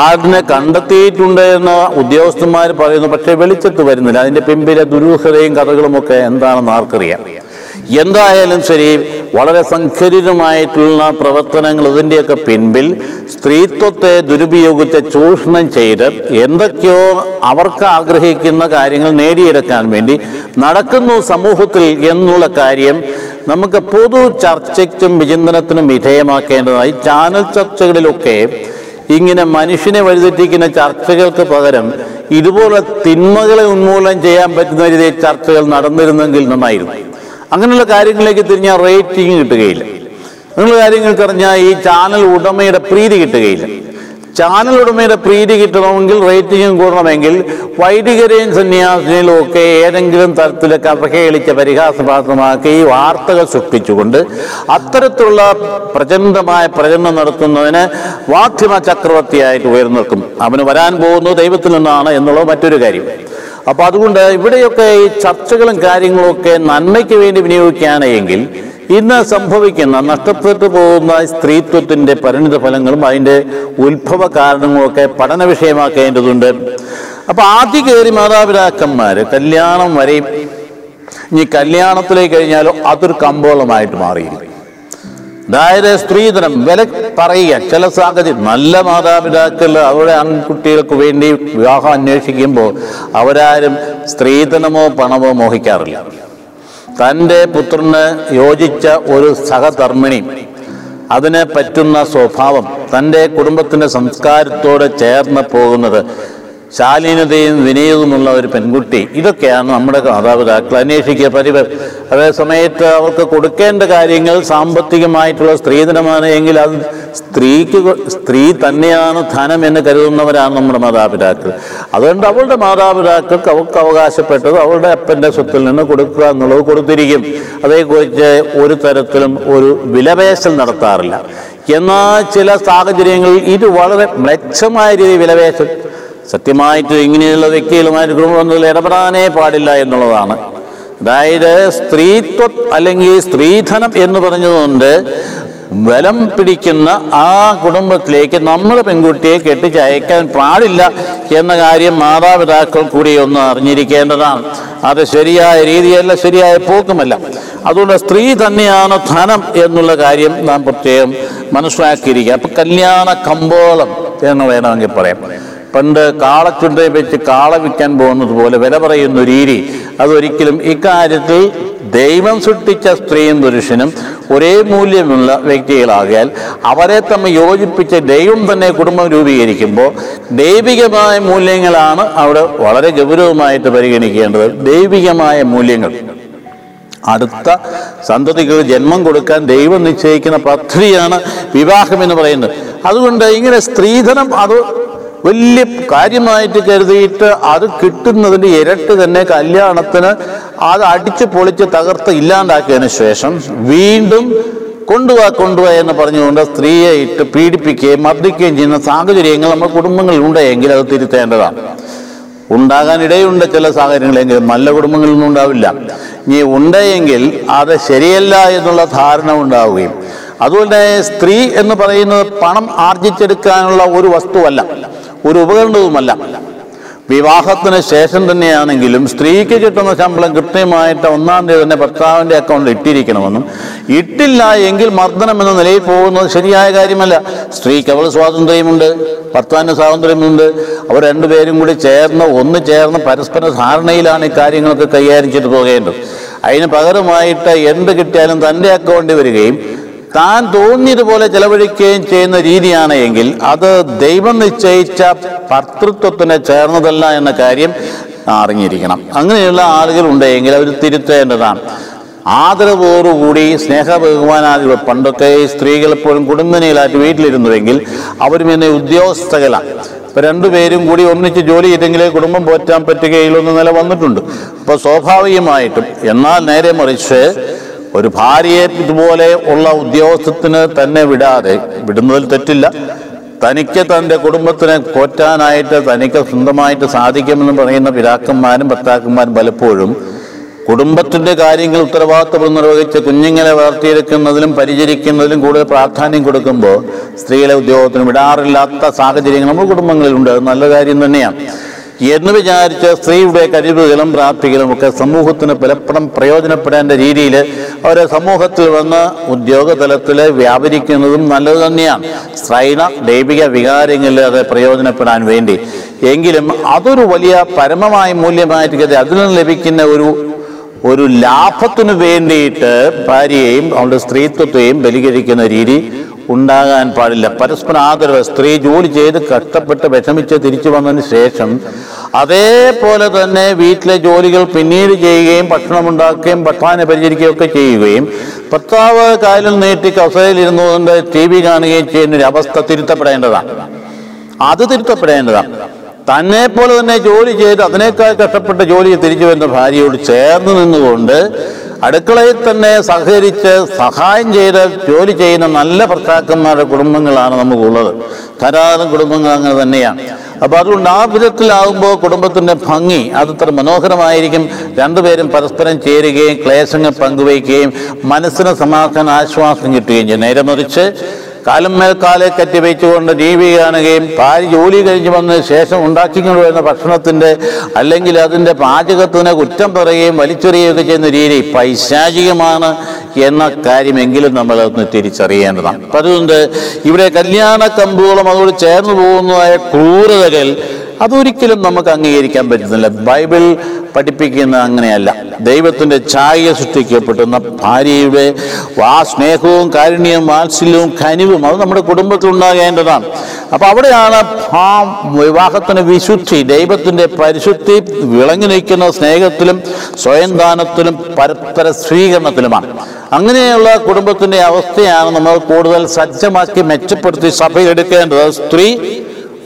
അതിനെ കണ്ടെത്തിയിട്ടുണ്ട് എന്ന് ഉദ്യോഗസ്ഥന്മാർ പറയുന്നു പക്ഷേ വെളിച്ചത്ത് വരുന്നില്ല. അതിന്റെ പിമ്പിലെ ദുരൂഹതയും കഥകളും ഒക്കെ എന്താണെന്ന് ആർക്കറിയാം. എന്തായാലും ശരി വളരെ സംഘടിതമായിട്ടുള്ള പ്രവർത്തനങ്ങൾ ഇതിന്റെയൊക്കെ പിൻപിൽ സ്ത്രീത്വത്തെ ദുരുപയോഗിച്ച് ചൂഷണം ചെയ്ത് എന്തൊക്കെയോ അവർക്ക് ആഗ്രഹിക്കുന്ന കാര്യങ്ങൾ നേടിയെടുക്കാൻ വേണ്ടി നടക്കുന്നു സമൂഹത്തിൽ എന്നുള്ള കാര്യം നമുക്ക് പൊതു ചർച്ചയ്ക്കും വിചിന്തനത്തിനും വിധേയമാക്കേണ്ടതായി ചാനൽ ചർച്ചകളിലൊക്കെ ഇങ്ങനെ മനുഷ്യനെ വഴിതെറ്റിക്കുന്ന ചർച്ചകൾക്ക് പകരം ഇതുപോലെ തിന്മകളെ ഉന്മൂലനം ചെയ്യാൻ പറ്റുന്ന രീതിയിൽ ചർച്ചകൾ നടന്നിരുന്നെങ്കിൽ നന്നായിരുന്നു. അങ്ങനെയുള്ള കാര്യങ്ങളിലേക്ക് തിരിഞ്ഞാൽ റേറ്റിംഗ് കിട്ടുകയില്ല. അങ്ങനെയുള്ള കാര്യങ്ങൾ അറിഞ്ഞാൽ ഈ ചാനൽ ഉടമയുടെ പ്രീതി കിട്ടുകയില്ല. ചാനൽ ഉടമയുടെ പ്രീതി കിട്ടണമെങ്കിൽ റേറ്റിംഗും കൂടണമെങ്കിൽ വൈദികരെയും സന്യാസിനെയും ഒക്കെ ഏതെങ്കിലും തരത്തിലെ അവഹേളിച്ച് പരിഹാസപാത്രമാക്കി വാർത്തകൾ സൃഷ്ടിച്ചുകൊണ്ട് അത്തരത്തിലുള്ള പ്രചണ്ഡമായ പ്രചരണം നടത്തുന്നതിന് വാധ്യമ ചക്രവർത്തിയായിട്ട് ഉയർന്നു നിൽക്കും. അവന് വരാൻ പോകുന്നത് ദൈവത്തിൽ നിന്നാണ് എന്നുള്ളത് മറ്റൊരു കാര്യം. അപ്പൊ അതുകൊണ്ട് ഇവിടെയൊക്കെ ഈ ചർച്ചകളും കാര്യങ്ങളും ഒക്കെ നന്മയ്ക്ക് വേണ്ടി വിനിയോഗിക്കുകയാണെങ്കിൽ ഇന്ന് സംഭവിക്കുന്ന നഷ്ടപ്പെട്ടു പോകുന്ന സ്ത്രീത്വത്തിന്റെ പരിണിത ഫലങ്ങളും അതിന്റെ ഉത്ഭവ കാരണങ്ങളൊക്കെ പഠന വിഷയമാക്കേണ്ടതുണ്ട്. അപ്പൊ ആദ്യ കയറി മാതാപിതാക്കന്മാര് കല്യാണം വരെയും ഇനി കല്യാണത്തിലേക്ക് കഴിഞ്ഞാലോ അതൊരു കമ്പോളമായിട്ട് മാറിയിരിക്കും. അതായത് സ്ത്രീധനം വില പറയുക. ചില സാഹചര്യം നല്ല മാതാപിതാക്കൾ അവരുടെ ആൺകുട്ടികൾക്ക് വേണ്ടി വിവാഹം അന്വേഷിക്കുമ്പോൾ അവരാരും സ്ത്രീധനമോ പണമോ മോഹിക്കാറില്ല. തന്റെ പുത്രന് യോജിച്ച ഒരു സഹധർമ്മിണി അതിനെ പറ്റുന്ന സ്വഭാവം തന്റെ കുടുംബത്തിന്റെ സംസ്കാരത്തോട് ചേർന്ന് പോകുന്നത് ശാലീനതയും വിനയവുമുള്ള ഒരു പെൺകുട്ടി. ഇതൊക്കെയാണ് നമ്മുടെ മാതാപിതാക്കൾ അന്വേഷിക്കുക പരിവർ അതേ സമയത്ത് അവർക്ക് കൊടുക്കേണ്ട കാര്യങ്ങൾ സാമ്പത്തികമായിട്ടുള്ള സ്ത്രീധനമാണ് എങ്കിൽ അത് സ്ത്രീക്ക് സ്ത്രീ തന്നെയാണ് ധനം എന്ന് കരുതുന്നവരാണ് നമ്മുടെ മാതാപിതാക്കൾ. അതുകൊണ്ട് അവളുടെ മാതാപിതാക്കൾക്ക് അവർക്ക് അവകാശപ്പെട്ടത് അവളുടെ അപ്പന്റെ സ്വത്തിൽ നിന്ന് കൊടുക്കുക എന്നുള്ളത് കൊടുത്തിരിക്കും. അതേക്കുറിച്ച് ഒരു തരത്തിലും ഒരു വിലപേശൽ നടത്താറില്ല. എന്നാൽ ചില സാഹചര്യങ്ങളിൽ ഇത് വളരെ മ്ലക്ഷമായ രീതിയിൽ വിലപേശൽ സത്യമായിട്ട് ഇങ്ങനെയുള്ള വ്യക്തികളുമായിട്ട് കുടുംബബന്ധത്തിൽ ഇടപെടാനേ പാടില്ല എന്നുള്ളതാണ്. അതായത് സ്ത്രീത്വ അല്ലെങ്കിൽ സ്ത്രീധനം എന്ന് പറഞ്ഞതുകൊണ്ട് ബലം പിടിക്കുന്ന ആ കുടുംബത്തിലേക്ക് നമ്മുടെ പെൺകുട്ടിയെ കെട്ടിച്ചയക്കാൻ പാടില്ല എന്ന കാര്യം മാതാപിതാക്കൾ കൂടി ഒന്ന് അറിഞ്ഞിരിക്കേണ്ടതാണ്. അത് ശരിയായ രീതിയല്ല ശരിയായ പോക്കുമല്ല. അതുകൊണ്ട് സ്ത്രീ തന്നെയാണ് ധനം എന്നുള്ള കാര്യം നാം പ്രത്യേകം മനസ്സിലാക്കിയിരിക്കുക. അപ്പം കല്യാണ കമ്പോളം എന്ന് വേണമെങ്കിൽ പറയാം. പണ്ട് കാളച്ചുണ്ടയെ വെച്ച് കാള വിൽക്കാൻ പോകുന്നത് പോലെ വില പറയുന്ന രീതി. അതൊരിക്കലും ഇക്കാര്യത്തിൽ ദൈവം സൃഷ്ടിച്ച സ്ത്രീയും പുരുഷനും ഒരേ മൂല്യമുള്ള വ്യക്തികളാകിയാൽ അവരെ തമ്മിൽ യോജിപ്പിച്ച് ദൈവം തന്നെ കുടുംബം രൂപീകരിക്കുമ്പോൾ ദൈവികമായ മൂല്യങ്ങളാണ് അവിടെ വളരെ ഗൗരവമായിട്ട് പരിഗണിക്കേണ്ടത്. ദൈവികമായ മൂല്യങ്ങൾ. അടുത്ത സന്തതികൾ ജന്മം കൊടുക്കാൻ ദൈവം നിശ്ചയിക്കുന്ന പദ്ധതിയാണ് വിവാഹം എന്ന് പറയുന്നത്. അതുകൊണ്ട് ഇങ്ങനെ സ്ത്രീധനം അത് വലിയ കാര്യമായിട്ട് കരുതിയിട്ട് അത് കിട്ടുന്നതിന്റെ ഇരട്ട് തന്നെ കല്യാണത്തിന് അത് അടിച്ച് പൊളിച്ച് തകർത്ത് ഇല്ലാണ്ടാക്കിയതിന് ശേഷം വീണ്ടും കൊണ്ടുപോവാ കൊണ്ടുപോവാ എന്ന് പറഞ്ഞുകൊണ്ട് സ്ത്രീയെ ഇട്ട് പീഡിപ്പിക്കുകയും മർദ്ദിക്കുകയും ചെയ്യുന്ന സാഹചര്യങ്ങൾ നമ്മുടെ കുടുംബങ്ങളിൽ ഉണ്ടെങ്കിൽ അത് തിരുത്തേണ്ടതാണ്. ഉണ്ടാകാൻ ഇടയുണ്ട് ചില സാഹചര്യങ്ങളെങ്കിലും നല്ല കുടുംബങ്ങളിലൊന്നും ഉണ്ടാവില്ല. ഇനി ഉണ്ടെങ്കിൽ അത് ശരിയല്ല എന്നുള്ള ധാരണ ഉണ്ടാവുകയും. അതുകൊണ്ട് സ്ത്രീ എന്ന് പറയുന്നത് പണം ആർജിച്ചെടുക്കാനുള്ള ഒരു വസ്തുവല്ല. ഒരു ഉപകരണവുമല്ല. വിവാഹത്തിന് ശേഷം തന്നെയാണെങ്കിലും സ്ത്രീക്ക് കിട്ടുന്ന ശമ്പളം കൃത്യമായിട്ട് ഒന്നാം തീയതി തന്നെ ഭർത്താവിന്റെ അക്കൗണ്ടിൽ ഇട്ടിരിക്കണമെന്നും ഇട്ടില്ല എങ്കിൽ മർദ്ദനം എന്ന നിലയിൽ പോകുന്നത് ശരിയായ കാര്യമല്ല. സ്ത്രീക്ക് അവൾ സ്വാതന്ത്ര്യമുണ്ട് ഭർത്താവിന് സ്വാതന്ത്ര്യമുണ്ട്. അവർ രണ്ടുപേരും കൂടി ചേർന്ന് ഒന്ന് ചേർന്ന് പരസ്പര ധാരണയിലാണ് ഈ കാര്യങ്ങളൊക്കെ കൈകാര്യം ചെയ്തു പോകേണ്ടത്. അതിന് പകരമായിട്ട് എന്ത് കിട്ടിയാലും തന്റെ അക്കൗണ്ടിൽ വരികയും താൻ തോന്നിയതുപോലെ ചെലവഴിക്കുകയും ചെയ്യുന്ന രീതിയാണ് എങ്കിൽ അത് ദൈവം നിശ്ചയിച്ച ഭർത്തൃത്വത്തിന് ചേർന്നതല്ല എന്ന കാര്യം അറിഞ്ഞിരിക്കണം. അങ്ങനെയുള്ള ആളുകൾ ഉണ്ടെങ്കിൽ അവർ തിരുത്തേണ്ടതാണ്. ആദരവോടുകൂടി സ്നേഹ ബഹുമാനാദികൾ പണ്ടൊക്കെ സ്ത്രീകൾ എപ്പോഴും കുടുംബനയിലായിട്ട് വീട്ടിലിരുന്നുവെങ്കിൽ അവരും എന്നെ ഉദ്യോഗസ്ഥകളാണ്. ഇപ്പം രണ്ടുപേരും കൂടി ഒന്നിച്ച് ജോലി ചെയ്തെങ്കിലേ കുടുംബം പോറ്റാൻ പറ്റുകയുള്ളൂ എന്ന നില വന്നിട്ടുണ്ട്. അപ്പോൾ സ്വാഭാവികമായിട്ടും എന്നാൽ നേരെ മറിച്ച് ഒരു ഭാര്യയെ ഇതുപോലെ ഉള്ള ഉദ്യോഗസ്ഥത്തിന് തന്നെ വിടാതെ വിടുന്നതിൽ തെറ്റില്ല. തനിക്ക് തന്റെ കുടുംബത്തിനെ പോറ്റാനായിട്ട് തനിക്ക് സ്വന്തമായിട്ട് സാധിക്കുമെന്ന് പറയുന്ന പിതാക്കന്മാരും ഭർത്താക്കന്മാരും പലപ്പോഴും കുടുംബത്തിന്റെ കാര്യങ്ങൾ ഉത്തരവാദിത്വം നിർവഹിച്ച് കുഞ്ഞുങ്ങളെ വളർത്തിയെടുക്കുന്നതിലും പരിചരിക്കുന്നതിലും കൂടുതൽ പ്രാധാന്യം കൊടുക്കുമ്പോൾ സ്ത്രീകളെ ഉദ്യോഗത്തിന് വിടാറില്ലാത്ത സാഹചര്യങ്ങൾ നമ്മുടെ കുടുംബങ്ങളിലുണ്ട്. അത് നല്ല കാര്യം തന്നെയാണ്. എന്ന് വിചാരിച്ച് സ്ത്രീയുടെ കഴിവുകളും പ്രാപ്തികളും ഒക്കെ സമൂഹത്തിന് പലപ്പോഴും പ്രയോജനപ്പെടേണ്ട രീതിയിൽ അവരെ സമൂഹത്തിൽ വന്ന് ഉദ്യോഗ തലത്തിൽ വ്യാപരിക്കുന്നതും നല്ലത് തന്നെയാണ്. സ്ത്രൈണ ദൈവിക വികാരങ്ങളിൽ അത് പ്രയോജനപ്പെടാൻ വേണ്ടി. എങ്കിലും അതൊരു വലിയ പരമമായ മൂല്യമായിട്ട് അതിൽ നിന്ന് ലഭിക്കുന്ന ഒരു ഒരു ലാഭത്തിനു വേണ്ടിയിട്ട് ഭാര്യയെയും അവളുടെ സ്ത്രീത്വത്തെയും ബലികരിക്കുന്ന രീതി ഉണ്ടാകാൻ പാടില്ല. പരസ്പരം ആദരവ്. സ്ത്രീ ജോലി ചെയ്ത് കഷ്ടപ്പെട്ട് വിഷമിച്ച് തിരിച്ചു വന്നതിന് ശേഷം അതേപോലെ തന്നെ വീട്ടിലെ ജോലികൾ പിന്നീട് ചെയ്യുകയും ഭക്ഷണം ഉണ്ടാക്കുകയും ഭക്ഷണം പരിചരിക്കുകയും ഒക്കെ ചെയ്യുകയും ഭർത്താവ് കാലിൽ നീട്ടി കസേരയിലിരുന്നുകൊണ്ട് ടി വി കാണുകയും ചെയ്യുന്ന ഒരു അവസ്ഥ തിരുത്തപ്പെടേണ്ടതാണ്. അത് തിരുത്തപ്പെടേണ്ടതാണ്. തന്നെ പോലെ തന്നെ ജോലി ചെയ്ത് അതിനേക്കാൾ കഷ്ടപ്പെട്ട് ജോലി തിരിച്ചു വരുന്ന ഭാര്യയോട് ചേർന്ന് നിന്നുകൊണ്ട് അടുക്കളയിൽ തന്നെ സഹകരിച്ച് സഹായം ചെയ്ത് ജോലി ചെയ്യുന്ന നല്ല ഭർത്താക്കന്മാരുടെ കുടുംബങ്ങളാണ് നമുക്കുള്ളത്. ധാരാളം കുടുംബങ്ങൾ അങ്ങനെ തന്നെയാണ്. അപ്പോൾ അതുകൊണ്ട് ആ വിധത്തിലാകുമ്പോൾ കുടുംബത്തിന്റെ ഭംഗി അതത്ര മനോഹരമായിരിക്കും. രണ്ടുപേരും പരസ്പരം ചേരുകയും ക്ലേശങ്ങൾ പങ്കുവയ്ക്കുകയും മനസ്സിന് സമാധാന ആശ്വാസം കിട്ടുകയും ചെയ്യും. നേരെ മറിച്ച് കാലം മേൽ കാലെ കറ്റി വെച്ചുകൊണ്ട് കാണുകയും ഭാര്യ ജോലി കഴിഞ്ഞ് വന്ന ശേഷം ഉണ്ടാക്കിക്കൊണ്ട് വരുന്ന ഭക്ഷണത്തിന്റെ അല്ലെങ്കിൽ അതിന്റെ പാചകത്തിന് കുറ്റം പറയുകയും വലിച്ചെറിയുകയൊക്കെ ചെയ്യുന്ന രീതി പൈശാചികമാണ് എന്ന കാര്യമെങ്കിലും നമ്മൾ അതൊന്ന് തിരിച്ചറിയേണ്ടതാണ്. അപ്പം അതുകൊണ്ട് ഇവിടെ കല്യാണ കമ്പുകളും അതോട് ചേർന്ന് പോകുന്നതായ ക്രൂരതകൾ അതൊരിക്കലും നമുക്ക് അംഗീകരിക്കാൻ പറ്റുന്നില്ല. ബൈബിൾ പഠിപ്പിക്കുന്ന അങ്ങനെയല്ല. ദൈവത്തിന്റെ ഛായ സൃഷ്ടിക്കപ്പെട്ടുന്ന ഭാര്യയുടെ ആ സ്നേഹവും കാരുണ്യവും വാത്സല്യവും കനിവും അത് നമ്മുടെ കുടുംബത്തിൽ ഉണ്ടാകേണ്ടതാണ്. അപ്പോൾ അവിടെയാണ് ആ വിവാഹത്തിന് വിശുദ്ധി ദൈവത്തിന്റെ പരിശുദ്ധി വിളങ്ങി നിൽക്കുന്ന സ്നേഹത്തിലും സ്വയം ദാനത്തിലും പരസ്പര സ്വീകരണത്തിലുമാണ്. അങ്ങനെയുള്ള കുടുംബത്തിന്റെ അവസ്ഥയാണ് നമ്മൾ കൂടുതൽ സജ്ജമാക്കി മെച്ചപ്പെടുത്തി സഭയെടുക്കേണ്ടത് സ്ത്രീ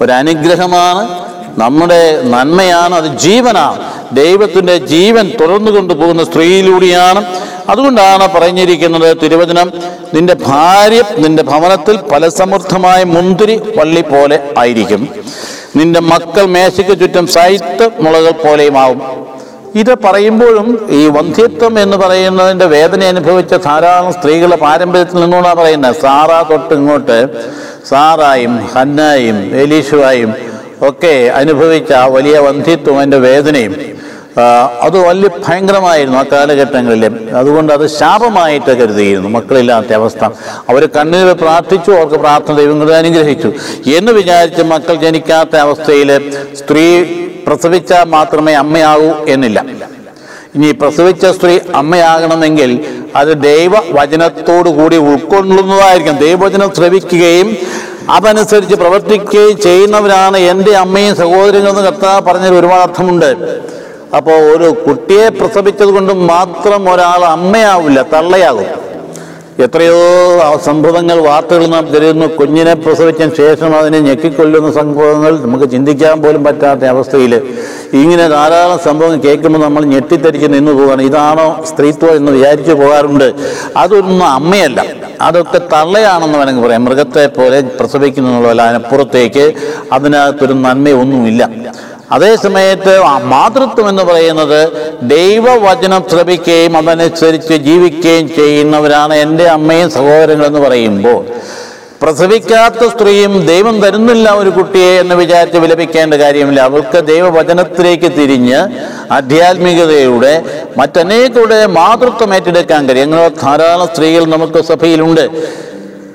ഒരനുഗ്രഹമാണ് നമ്മുടെ നന്മയാണ് അത് ജീവനാണ്. ദൈവത്തിന്റെ ജീവൻ തുടർന്നു കൊണ്ടുപോകുന്ന സ്ത്രീയിലൂടെയാണ്. അതുകൊണ്ടാണ് പറഞ്ഞിരിക്കുന്നത് തിരുവചനം നിന്റെ ഭാര്യ നിന്റെ ഭവനത്തിൽ ഫലസമൃദ്ധമായ മുന്തിരി പള്ളി പോലെ ആയിരിക്കും. നിന്റെ മക്കൾ മേശയ്ക്ക് ചുറ്റും സൈത്ത് മുളകൾ പോലെയുമാവും. ഇത് പറയുമ്പോഴും ഈ വന്ധ്യത്വം എന്ന് പറയുന്നതിന്റെ വേദന അനുഭവിച്ച ധാരാളം സ്ത്രീകളുടെ പാരമ്പര്യത്തിൽ നിന്നുകൊണ്ടാണ് പറയുന്നത്. സാറാ തൊട്ട് ഇങ്ങോട്ട്. സാറായും ഹന്നായും എലീഷുവായും ഒക്കെ അനുഭവിച്ച വലിയ വന്ധ്യത്വം അതിന്റെ വേദനയും. അത് വലിയ ഭയങ്കരമായിരുന്നു ആ കാലഘട്ടങ്ങളിൽ. അതുകൊണ്ട് അത് ശാപമായിട്ട് കരുതിയിരുന്നു മക്കളില്ലാത്ത അവസ്ഥ. അവർ കണ്ണീർ പ്രാർത്ഥിച്ചു അവർക്ക് പ്രാർത്ഥന ദൈവങ്ങളെ അനുഗ്രഹിച്ചു. എന്ന് വിചാരിച്ച് മക്കൾ ജനിക്കാത്ത അവസ്ഥയിൽ സ്ത്രീ പ്രസവിച്ചാൽ മാത്രമേ അമ്മയാകൂ എന്നില്ല. ഇനി പ്രസവിച്ച സ്ത്രീ അമ്മയാകണമെങ്കിൽ അത് ദൈവവചനത്തോടു കൂടി ഉൾക്കൊള്ളുന്നതായിരിക്കും. ദൈവവചനം ശ്രവിക്കുകയും അതനുസരിച്ച് പ്രവർത്തിക്കുകയും ചെയ്യുന്നവരാണ് എന്റെ അമ്മയും സഹോദരങ്ങളെന്ന് കർത്താവ് പറഞ്ഞതിൽ ഒരുപാട് അർത്ഥമുണ്ട്. അപ്പോൾ ഒരു കുട്ടിയെ പ്രസവിച്ചത് കൊണ്ട് മാത്രം ഒരാൾ അമ്മയാവില്ല തള്ളയാകും. എത്രയോ സംഭവങ്ങൾ വാർത്തകൾ നാം തരുന്നു. കുഞ്ഞിനെ പ്രസവിച്ച ശേഷം അതിനെ ഞെക്കിക്കൊല്ലുന്ന സംഭവങ്ങൾ നമുക്ക് ചിന്തിക്കാൻ പോലും പറ്റാത്ത അവസ്ഥയിൽ ഇങ്ങനെ ധാരാളം സംഭവങ്ങൾ കേൾക്കുമ്പോൾ നമ്മൾ ഞെട്ടിത്തരിച്ച് നിന്നു പോവുകയാണ് ഇതാണോ സ്ത്രീത്വം എന്ന് വിചാരിച്ചു പോകാറുണ്ട്. അതൊന്നും അമ്മയല്ല. അതൊക്കെ തള്ളയാണെന്ന് വേണമെങ്കിൽ പറയാം. മൃഗത്തെ പോലെ പ്രസവിക്കുന്നുള്ള അതിനപ്പുറത്തേക്ക് അതിനകത്തൊരു നന്മയൊന്നുമില്ല. അതേ സമയത്ത് മാതൃത്വം എന്ന് പറയുന്നത് ദൈവവചനം ശ്രമിക്കുകയും അതനുസരിച്ച് ജീവിക്കുകയും ചെയ്യുന്നവരാണ് എന്റെ അമ്മയും സഹോദരങ്ങളെന്ന് പറയുമ്പോൾ പ്രസവിക്കാത്ത സ്ത്രീയും ദൈവം തരുന്നില്ല ഒരു കുട്ടിയെ എന്ന് വിചാരിച്ച് വിലപിക്കേണ്ട കാര്യമില്ല. അവൾക്ക് ദൈവവചനത്തിലേക്ക് തിരിഞ്ഞ് ആധ്യാത്മികതയുടെ മറ്റനേകൂടെ മാതൃത്വം ഏറ്റെടുക്കാൻ കഴിയും. അങ്ങനെ ധാരാളം സ്ത്രീകൾ നമുക്ക് സഭയിലുണ്ട്.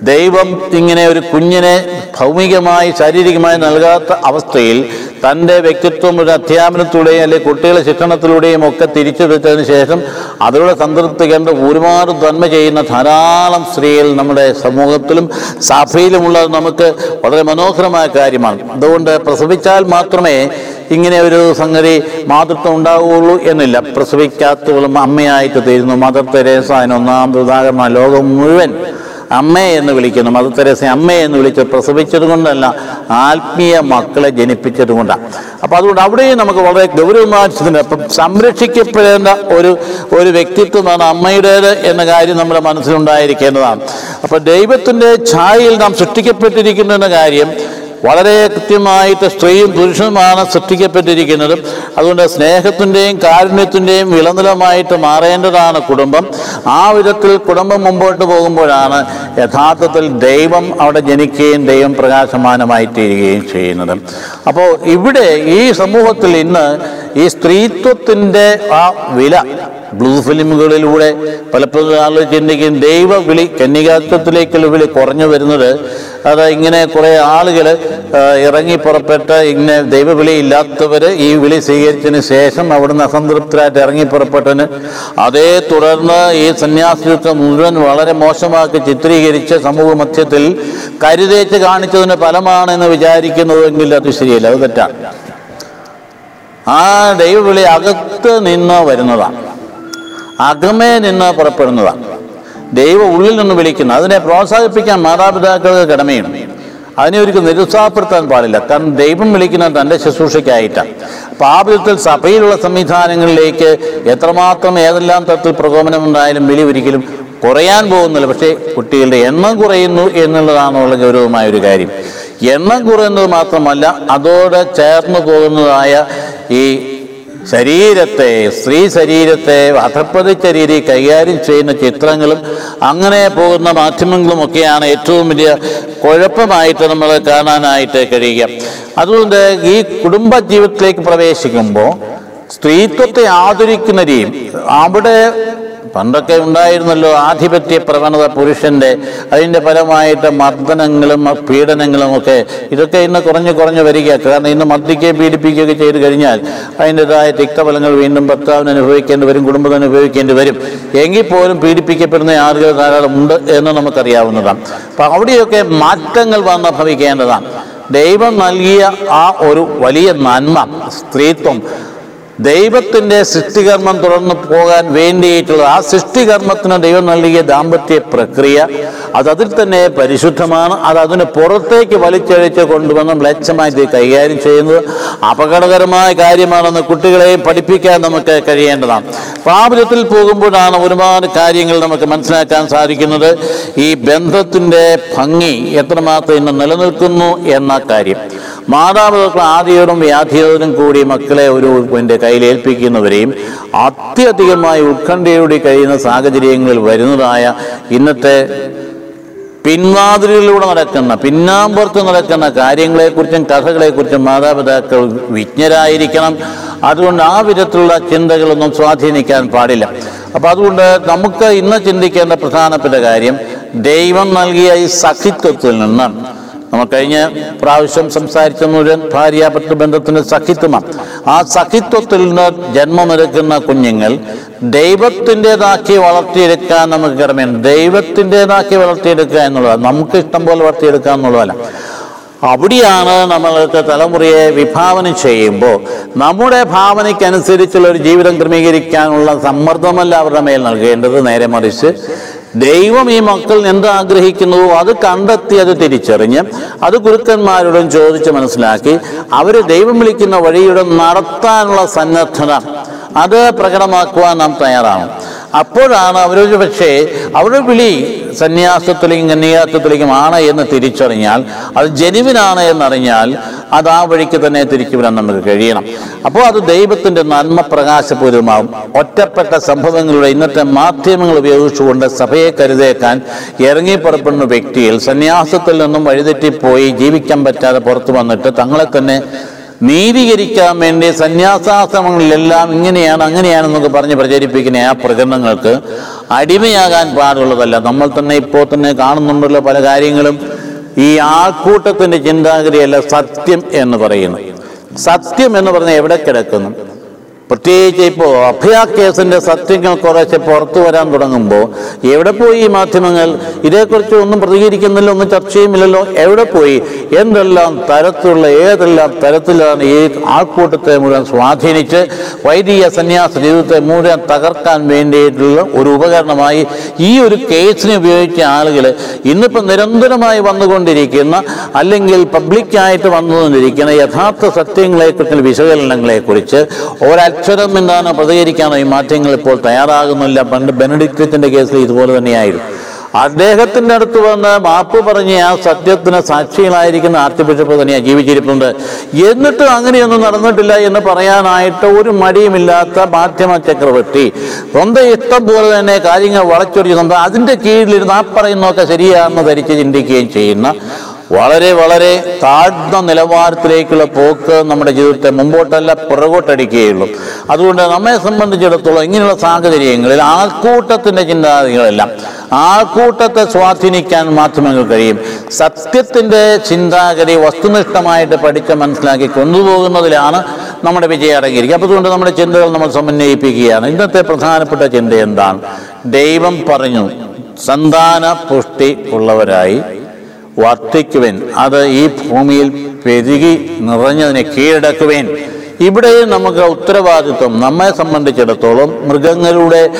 ദൈവം ഇങ്ങനെ ഒരു കുഞ്ഞിനെ ഭൗമികമായി ശാരീരികമായി നൽകാത്ത അവസ്ഥയിൽ തന്റെ വ്യക്തിത്വം ഒരു അധ്യാപനത്തിലൂടെയും അല്ലെങ്കിൽ കുട്ടികളെ ശിക്ഷണത്തിലൂടെയും ഒക്കെ വെച്ചതിന് ശേഷം അതിലൂടെ സംതൃപ്തി കണ്ട് ഒരുപാട് നന്മ ചെയ്യുന്ന ധാരാളം സ്ത്രീകൾ നമ്മുടെ സമൂഹത്തിലും സഭയിലുമുള്ളത് നമുക്ക് വളരെ മനോഹരമായ കാര്യമാണ്. അതുകൊണ്ട് പ്രസവിച്ചാൽ മാത്രമേ ഇങ്ങനെ ഒരു സംഗതി മാതൃത്വം ഉണ്ടാവുകയുള്ളൂ എന്നില്ല. പ്രസവിക്കാത്തവളും അമ്മയായിട്ട് തീരുന്നു. മദർ തെരേസ അതിന് ഒന്നാമത് ലോകം മുഴുവൻ അമ്മേ എന്ന് വിളിക്കുന്നു. മദർ തെരേസ അമ്മേ എന്ന് വിളിച്ച് പ്രസവിച്ചത് കൊണ്ടല്ല ആത്മീയ മക്കളെ ജനിപ്പിച്ചത് കൊണ്ടാണ് അപ്പം അതുകൊണ്ട് അവിടെയും നമുക്ക് വളരെ ഗൗരവമായി അപ്പം സംരക്ഷിക്കപ്പെടേണ്ട ഒരു ഒരു വ്യക്തിത്വമാണ് അമ്മയുടേത് എന്ന കാര്യം നമ്മുടെ മനസ്സിലുണ്ടായിരിക്കേണ്ടതാണ്. അപ്പോൾ ദൈവത്തിന്റെ ഛായയിൽ നാം സൃഷ്ടിക്കപ്പെട്ടിരിക്കുന്നു എന്ന കാര്യം വളരെ കൃത്യമായിട്ട് സ്ത്രീയും പുരുഷനുമാണ് സൃഷ്ടിക്കപ്പെട്ടിരിക്കുന്നത്. അതുകൊണ്ട് സ്നേഹത്തിന്റെയും കാരുണ്യത്തിന്റെയും വിളനിലമായിട്ട് മാറേണ്ടതാണ് കുടുംബം. ആ വിധത്തിൽ കുടുംബം മുമ്പോട്ട് പോകുമ്പോഴാണ് യഥാർത്ഥത്തിൽ ദൈവം അവിടെ ജനിക്കുകയും ദൈവം പ്രകാശമാനമായി തീരുകയും ചെയ്യുന്നത്. അപ്പോൾ ഇവിടെ ഈ സമൂഹത്തിൽ ഇന്ന് ഈ സ്ത്രീത്വത്തിന്റെ ആ വില ബ്ലൂ ഫിലിമുകളിലൂടെ പലപ്പോഴും ആളുകൾ ചിന്തിക്കും ദൈവവിളി കന്യകാത്വത്തിലേക്കുള്ള വിളി കുറഞ്ഞു വരുന്നത്. അത് ഇങ്ങനെ കുറേ ആളുകൾ ഇറങ്ങി പുറപ്പെട്ട് ഇങ്ങനെ ദൈവവിളി ഇല്ലാത്തവർ ഈ വിളി സ്വീകരിച്ചതിന് ശേഷം അവിടുന്ന് അസംതൃപ്തരായിട്ട് ഇറങ്ങി പുറപ്പെട്ടതിന് അതേ തുടർന്ന് ഈ സന്യാസിത്വം മുഴുവൻ വളരെ മോശമാക്കി ചിത്രീകരിച്ച് സമൂഹ മധ്യത്തിൽ കരുതേച്ച് കാണിച്ചതിന് ഫലമാണെന്ന് വിചാരിക്കുന്നതെങ്കിൽ അത് ശരിയല്ല അത് തെറ്റാണ് ആ ദൈവവിളി അകത്ത് നിന്ന് വരുന്നതാണ്. അകമേ നിന്ന് പുറപ്പെടുന്നതാണ് ദൈവം ഉള്ളിൽ നിന്ന് വിളിക്കുന്ന. അതിനെ പ്രോത്സാഹിപ്പിക്കാൻ മാതാപിതാക്കൾക്ക് കടമയാണ്. അതിനെ ഒരിക്കലും നിരുത്സാഹപ്പെടുത്താൻ പാടില്ല. കാരണം ദൈവം വിളിക്കുന്നത് തന്റെ ശുശ്രൂഷയ്ക്കായിട്ടാണ് അപ്പോൾ സഭയിലുള്ള സംവിധാനങ്ങളിലേക്ക് എത്രമാത്രം ഏതെല്ലാം തരത്തിൽ പ്രകോപനമുണ്ടായാലും വിളി ഒരിക്കലും കുറയാൻ പോകുന്നില്ല. പക്ഷേ കുട്ടികളുടെ എണ്ണം കുറയുന്നു എന്നുള്ളതാണുള്ള ഗൗരവമായ ഒരു കാര്യം. എണ്ണം കുറയുന്നത് മാത്രമല്ല അതോടെ ചേർന്ന് പോകുന്നതായ ഈ ശരീരത്തെ സ്ത്രീ ശരീരത്തെ അധപ്പതിച്ച രീതി കൈകാര്യം ചെയ്യുന്ന ചിത്രങ്ങളും അങ്ങനെ പോകുന്ന മാധ്യമങ്ങളും ഒക്കെയാണ് ഏറ്റവും വലിയ കുഴപ്പമായിട്ട് നമ്മൾ കാണാനായിട്ട് കഴിയുക. അതുകൊണ്ട് ഈ കുടുംബ ജീവിതത്തിലേക്ക് പ്രവേശിക്കുമ്പോൾ സ്ത്രീത്വത്തെ ആദരിക്കുന്ന രീതി അവിടെ പണ്ടൊക്കെ ഉണ്ടായിരുന്നല്ലോ ആധിപത്യ പ്രവണത പുരുഷന്റെ. അതിന്റെ ഫലമായിട്ട് മർദ്ദനങ്ങളും പീഡനങ്ങളും ഒക്കെ ഇതൊക്കെ ഇന്ന് കുറഞ്ഞു കുറഞ്ഞു വരിക കാരണം ഇന്ന് മർദ്ദിക്കുകയും പീഡിപ്പിക്കുകയൊക്കെ ചെയ്ത് കഴിഞ്ഞാൽ അതിന്റെതായ തിക്തഫലങ്ങൾ വീണ്ടും ഭർത്താവിന് അനുഭവിക്കേണ്ടി വരും കുടുംബത്തിന് അനുഭവിക്കേണ്ടി വരും. എങ്കിൽ പോലും പീഡിപ്പിക്കപ്പെടുന്ന ആളുകൾ ധാരാളം ഉണ്ട് എന്ന് നമുക്കറിയാവുന്നതാണ്. അപ്പം അവിടെയൊക്കെ മാറ്റങ്ങൾ വന്ന് ഭവിക്കേണ്ടതാണ്. ദൈവം നൽകിയ ആ ഒരു വലിയ നന്മ സ്ത്രീത്വം ദൈവത്തിന്റെ സൃഷ്ടികർമ്മം തുടർന്നു പോകാൻ വേണ്ടിയിട്ടുള്ള ആ സൃഷ്ടികർമ്മത്തിന് ദൈവം നൽകിയ ദാമ്പത്യ പ്രക്രിയ അത് അതിൽ തന്നെ പരിശുദ്ധമാണ്. അത് അതിന് പുറത്തേക്ക് വലിച്ചഴിച്ച് കൊണ്ടുവന്ന് മ്ലേച്ഛമായി കൈകാര്യം ചെയ്യുന്നത് അപകടകരമായ കാര്യമാണെന്ന് കുട്ടികളെയും പഠിപ്പിക്കാൻ നമുക്ക് കഴിയേണ്ടതാണ്. പ്രാബല്യത്തിൽ പോകുമ്പോഴാണ് ഒരുപാട് കാര്യങ്ങൾ നമുക്ക് മനസ്സിലാക്കാൻ സാധിക്കുന്നത്. ഈ ബന്ധത്തിന്റെ ഭംഗി എത്രമാത്രം ഇന്ന് നിലനിൽക്കുന്നു എന്ന കാര്യം. മാതാപിതാക്കൾ ആദ്യയോടും വ്യാധിയോടും കൂടി മക്കളെ ഒരു കയ്യിൽ ഏൽപ്പിക്കുന്നവരെയും അത്യധികമായി ഉത്കണ്ഠയോടെ കഴിയുന്ന സാഹചര്യങ്ങളിൽ വരുന്നതായ ഇന്നത്തെ പിൻവാതിലിലൂടെ നടക്കുന്ന പിന്നാമ്പുറത്ത് നടക്കുന്ന കാര്യങ്ങളെക്കുറിച്ചും കഥകളെക്കുറിച്ചും മാതാപിതാക്കൾ വിജ്ഞരായിരിക്കണം. അതുകൊണ്ട് ആ വിധത്തിലുള്ള ചിന്തകളൊന്നും സ്വാധീനിക്കാൻ പാടില്ല. അപ്പം അതുകൊണ്ട് നമുക്ക് ഇന്ന് ചിന്തിക്കേണ്ട പ്രധാനപ്പെട്ട കാര്യം ദൈവം നൽകിയ ഈ സഖിത്വത്തിൽ നിന്ന് നമ്മൾ കഴിഞ്ഞ പ്രാവശ്യം സംസാരിച്ച മുഴുവൻ ഭാര്യാഭർത്തൃ ബന്ധത്തിന്റെ സഖിത്വമാണ്. ആ സഖിത്വത്തിൽ നിന്ന് ജന്മമെടുക്കുന്ന കുഞ്ഞുങ്ങൾ ദൈവത്തിന്റെതാക്കി വളർത്തിയെടുക്കാൻ നമുക്ക് കടമയാണ് ദൈവത്തിന്റെതാക്കി വളർത്തിയെടുക്കുക എന്നുള്ളതാണ്. നമുക്ക് ഇഷ്ടം പോലെ വളർത്തിയെടുക്കുക എന്നുള്ളതല്ല. അവിടെയാണ് നമ്മൾക്ക് തലമുറയെ വിഭാവനം ചെയ്യുമ്പോൾ നമ്മുടെ ഭാവനയ്ക്കനുസരിച്ചുള്ള ഒരു ജീവിതം ക്രമീകരിക്കാനുള്ള സമ്മർദ്ദമല്ല അവരുടെ മേൽ നൽകേണ്ടത്. നേരെ മറിച്ച് ദൈവം ഈ മക്കളിൽ എന്ത് ആഗ്രഹിക്കുന്നുവോ അത് കണ്ടെത്തി അത് തിരിച്ചറിഞ്ഞ് അത് ഗുരുക്കന്മാരോടും ചോദിച്ച് മനസ്സിലാക്കി അവർ ദൈവം വിളിക്കുന്ന വഴിയുടെ നടത്താനുള്ള സന്നദ്ധത അത് പ്രകടമാക്കുവാൻ നാം തയ്യാറാണ്. അപ്പോഴാണ് അവരൊരു പക്ഷേ അവരുടെ വിളി സന്യാസത്തിലേക്കും ആണ് എന്ന് തിരിച്ചറിഞ്ഞാൽ അത് ജനുവിനാണ് എന്നറിഞ്ഞാൽ അത് ആ വഴിക്ക് തന്നെ തിരിച്ചു വരാൻ നമുക്ക് കഴിയണം. അപ്പോൾ അത് ദൈവത്തിന്റെ നന്മ പ്രകാശപൂരിതമാവും. ഒറ്റപ്പെട്ട സംഭവങ്ങളുടെ ഇന്നത്തെ മാധ്യമങ്ങൾ ഉപയോഗിച്ചുകൊണ്ട് സഭയെ കരുതേക്കാൻ ഇറങ്ങിപ്പുറപ്പെടുന്ന വ്യക്തിയിൽ സന്യാസത്തിൽ നിന്നും വഴിതെറ്റിപ്പോയി ജീവിക്കാൻ പറ്റാതെ പുറത്തു വന്നിട്ട് തങ്ങളെ തന്നെ നീതീകരിക്കാൻ വേണ്ടി സന്യാസാശ്രമങ്ങളിലെല്ലാം ഇങ്ങനെയാണ് അങ്ങനെയാണെന്നൊക്കെ പറഞ്ഞ് പ്രചരിപ്പിക്കുന്ന ആ പ്രചരണങ്ങൾക്ക് അടിമയാകാൻ പാടുള്ളതല്ല. നമ്മൾ തന്നെ ഇപ്പോൾ തന്നെ കാണുന്നുണ്ടല്ലോ പല കാര്യങ്ങളും. ഈ ആൾക്കൂട്ടത്തിന്റെ ചിന്താഗതിയല്ല സത്യം എന്ന് പറയുന്നു സത്യം എന്ന് പറഞ്ഞാൽ എവിടെ കിടക്കുന്നു? പ്രത്യേകിച്ച് ഇപ്പോൾ അഭയ കേസിന്റെ സത്യങ്ങൾ കുറേശ്ശെ പുറത്തു വരാൻ തുടങ്ങുമ്പോൾ എവിടെ പോയി ഈ മാധ്യമങ്ങൾ? ഇതേക്കുറിച്ച് ഒന്നും പ്രതികരിക്കുന്നില്ല ഒന്നും ചർച്ചയുമില്ലല്ലോ എവിടെ പോയി? എന്തെല്ലാം തരത്തിലുള്ള ഏതെല്ലാം തരത്തിലാണ് ഈ ആൾക്കൂട്ടത്തെ മുഴുവൻ സ്വാധീനിച്ച് വൈദിക സന്യാസ ജീവിതത്തെ മുഴുവൻ തകർക്കാൻ വേണ്ടിയിട്ടുള്ള ഒരു ഉപകരണമായി ഈ ഒരു കേസിനെ ഉപയോഗിച്ച ആളുകൾ ഇന്നിപ്പോൾ നിരന്തരമായി വന്നുകൊണ്ടിരിക്കുന്ന അല്ലെങ്കിൽ പബ്ലിക്കായിട്ട് വന്നുകൊണ്ടിരിക്കുന്ന യഥാർത്ഥ സത്യങ്ങളെക്കുറിച്ചുള്ള വിശകലനങ്ങളെക്കുറിച്ച് ഒരക്ഷരം എന്താണ് പ്രതികരിക്കാനോ ഈ മാറ്റങ്ങൾ ഇപ്പോൾ തയ്യാറാകുന്നില്ല. പണ്ട് ബെനഡിക്റ്റത്തിന്റെ കേസിൽ ഇതുപോലെ തന്നെയായിരുന്നു. അദ്ദേഹത്തിന്റെ അടുത്ത് വന്ന് മാപ്പ് പറഞ്ഞ് ആ സത്യത്തിന് സാക്ഷികളായിരിക്കുന്ന ആർച്ച് ബിഷപ്പ് തന്നെയാണ് ജീവിച്ചിരിപ്പുണ്ട്. എന്നിട്ടും അങ്ങനെയൊന്നും നടന്നിട്ടില്ല എന്ന് പറയാനായിട്ട് ഒരു മടിയുമില്ലാത്ത മാധ്യമ ചക്രവർത്തി. സ്വന്തം ഇഷ്ടം പോലെ തന്നെ കാര്യങ്ങൾ വളച്ചൊടിച്ച് സ്വന്തം അതിന്റെ കീഴിലിരുന്ന് ആ പറയുന്നതൊക്കെ ശരിയാണെന്ന് ധരിച്ച് ചിന്തിക്കുകയും ചെയ്യുന്ന വളരെ വളരെ താഴ്ന്ന നിലവാരത്തിലേക്കുള്ള പോക്ക് നമ്മുടെ ജീവിതത്തെ മുമ്പോട്ടല്ല പുറകോട്ടടിക്കുകയുള്ളൂ. അതുകൊണ്ട് നമ്മെ സംബന്ധിച്ചിടത്തോളം ഇങ്ങനെയുള്ള സാഹചര്യങ്ങളിൽ ആൾക്കൂട്ടത്തിന്റെ ചിന്താഗതികളെല്ലാം ആൾക്കൂട്ടത്തെ സ്വാധീനിക്കാൻ മാധ്യമങ്ങൾ കഴിയും. സത്യത്തിന്റെ ചിന്താഗതി വസ്തുനിഷ്ഠമായിട്ട് പഠിച്ച് മനസ്സിലാക്കി കൊണ്ടുപോകുന്നതിലാണ് നമ്മുടെ വിജയം അടങ്ങിയിരിക്കുക. അപ്പോൾ അതുകൊണ്ട് നമ്മുടെ ചിന്തകൾ നമ്മൾ സമന്വയിപ്പിക്കുകയാണ്. ഇന്നത്തെ പ്രധാനപ്പെട്ട ചിന്ത എന്താണ്? ദൈവം പറഞ്ഞു സന്താന പുഷ്ടി ഉള്ളവരായി വർദ്ധിക്കുവേൻ അത് ഈ ഭൂമിയിൽ പെരുകി നിറഞ്ഞതിനെ കീഴടക്കുവേൻ. ഇവിടെയും നമുക്ക് ഉത്തരവാദിത്വം നമ്മെ സംബന്ധിച്ചിടത്തോളം മൃഗങ്ങളുടെ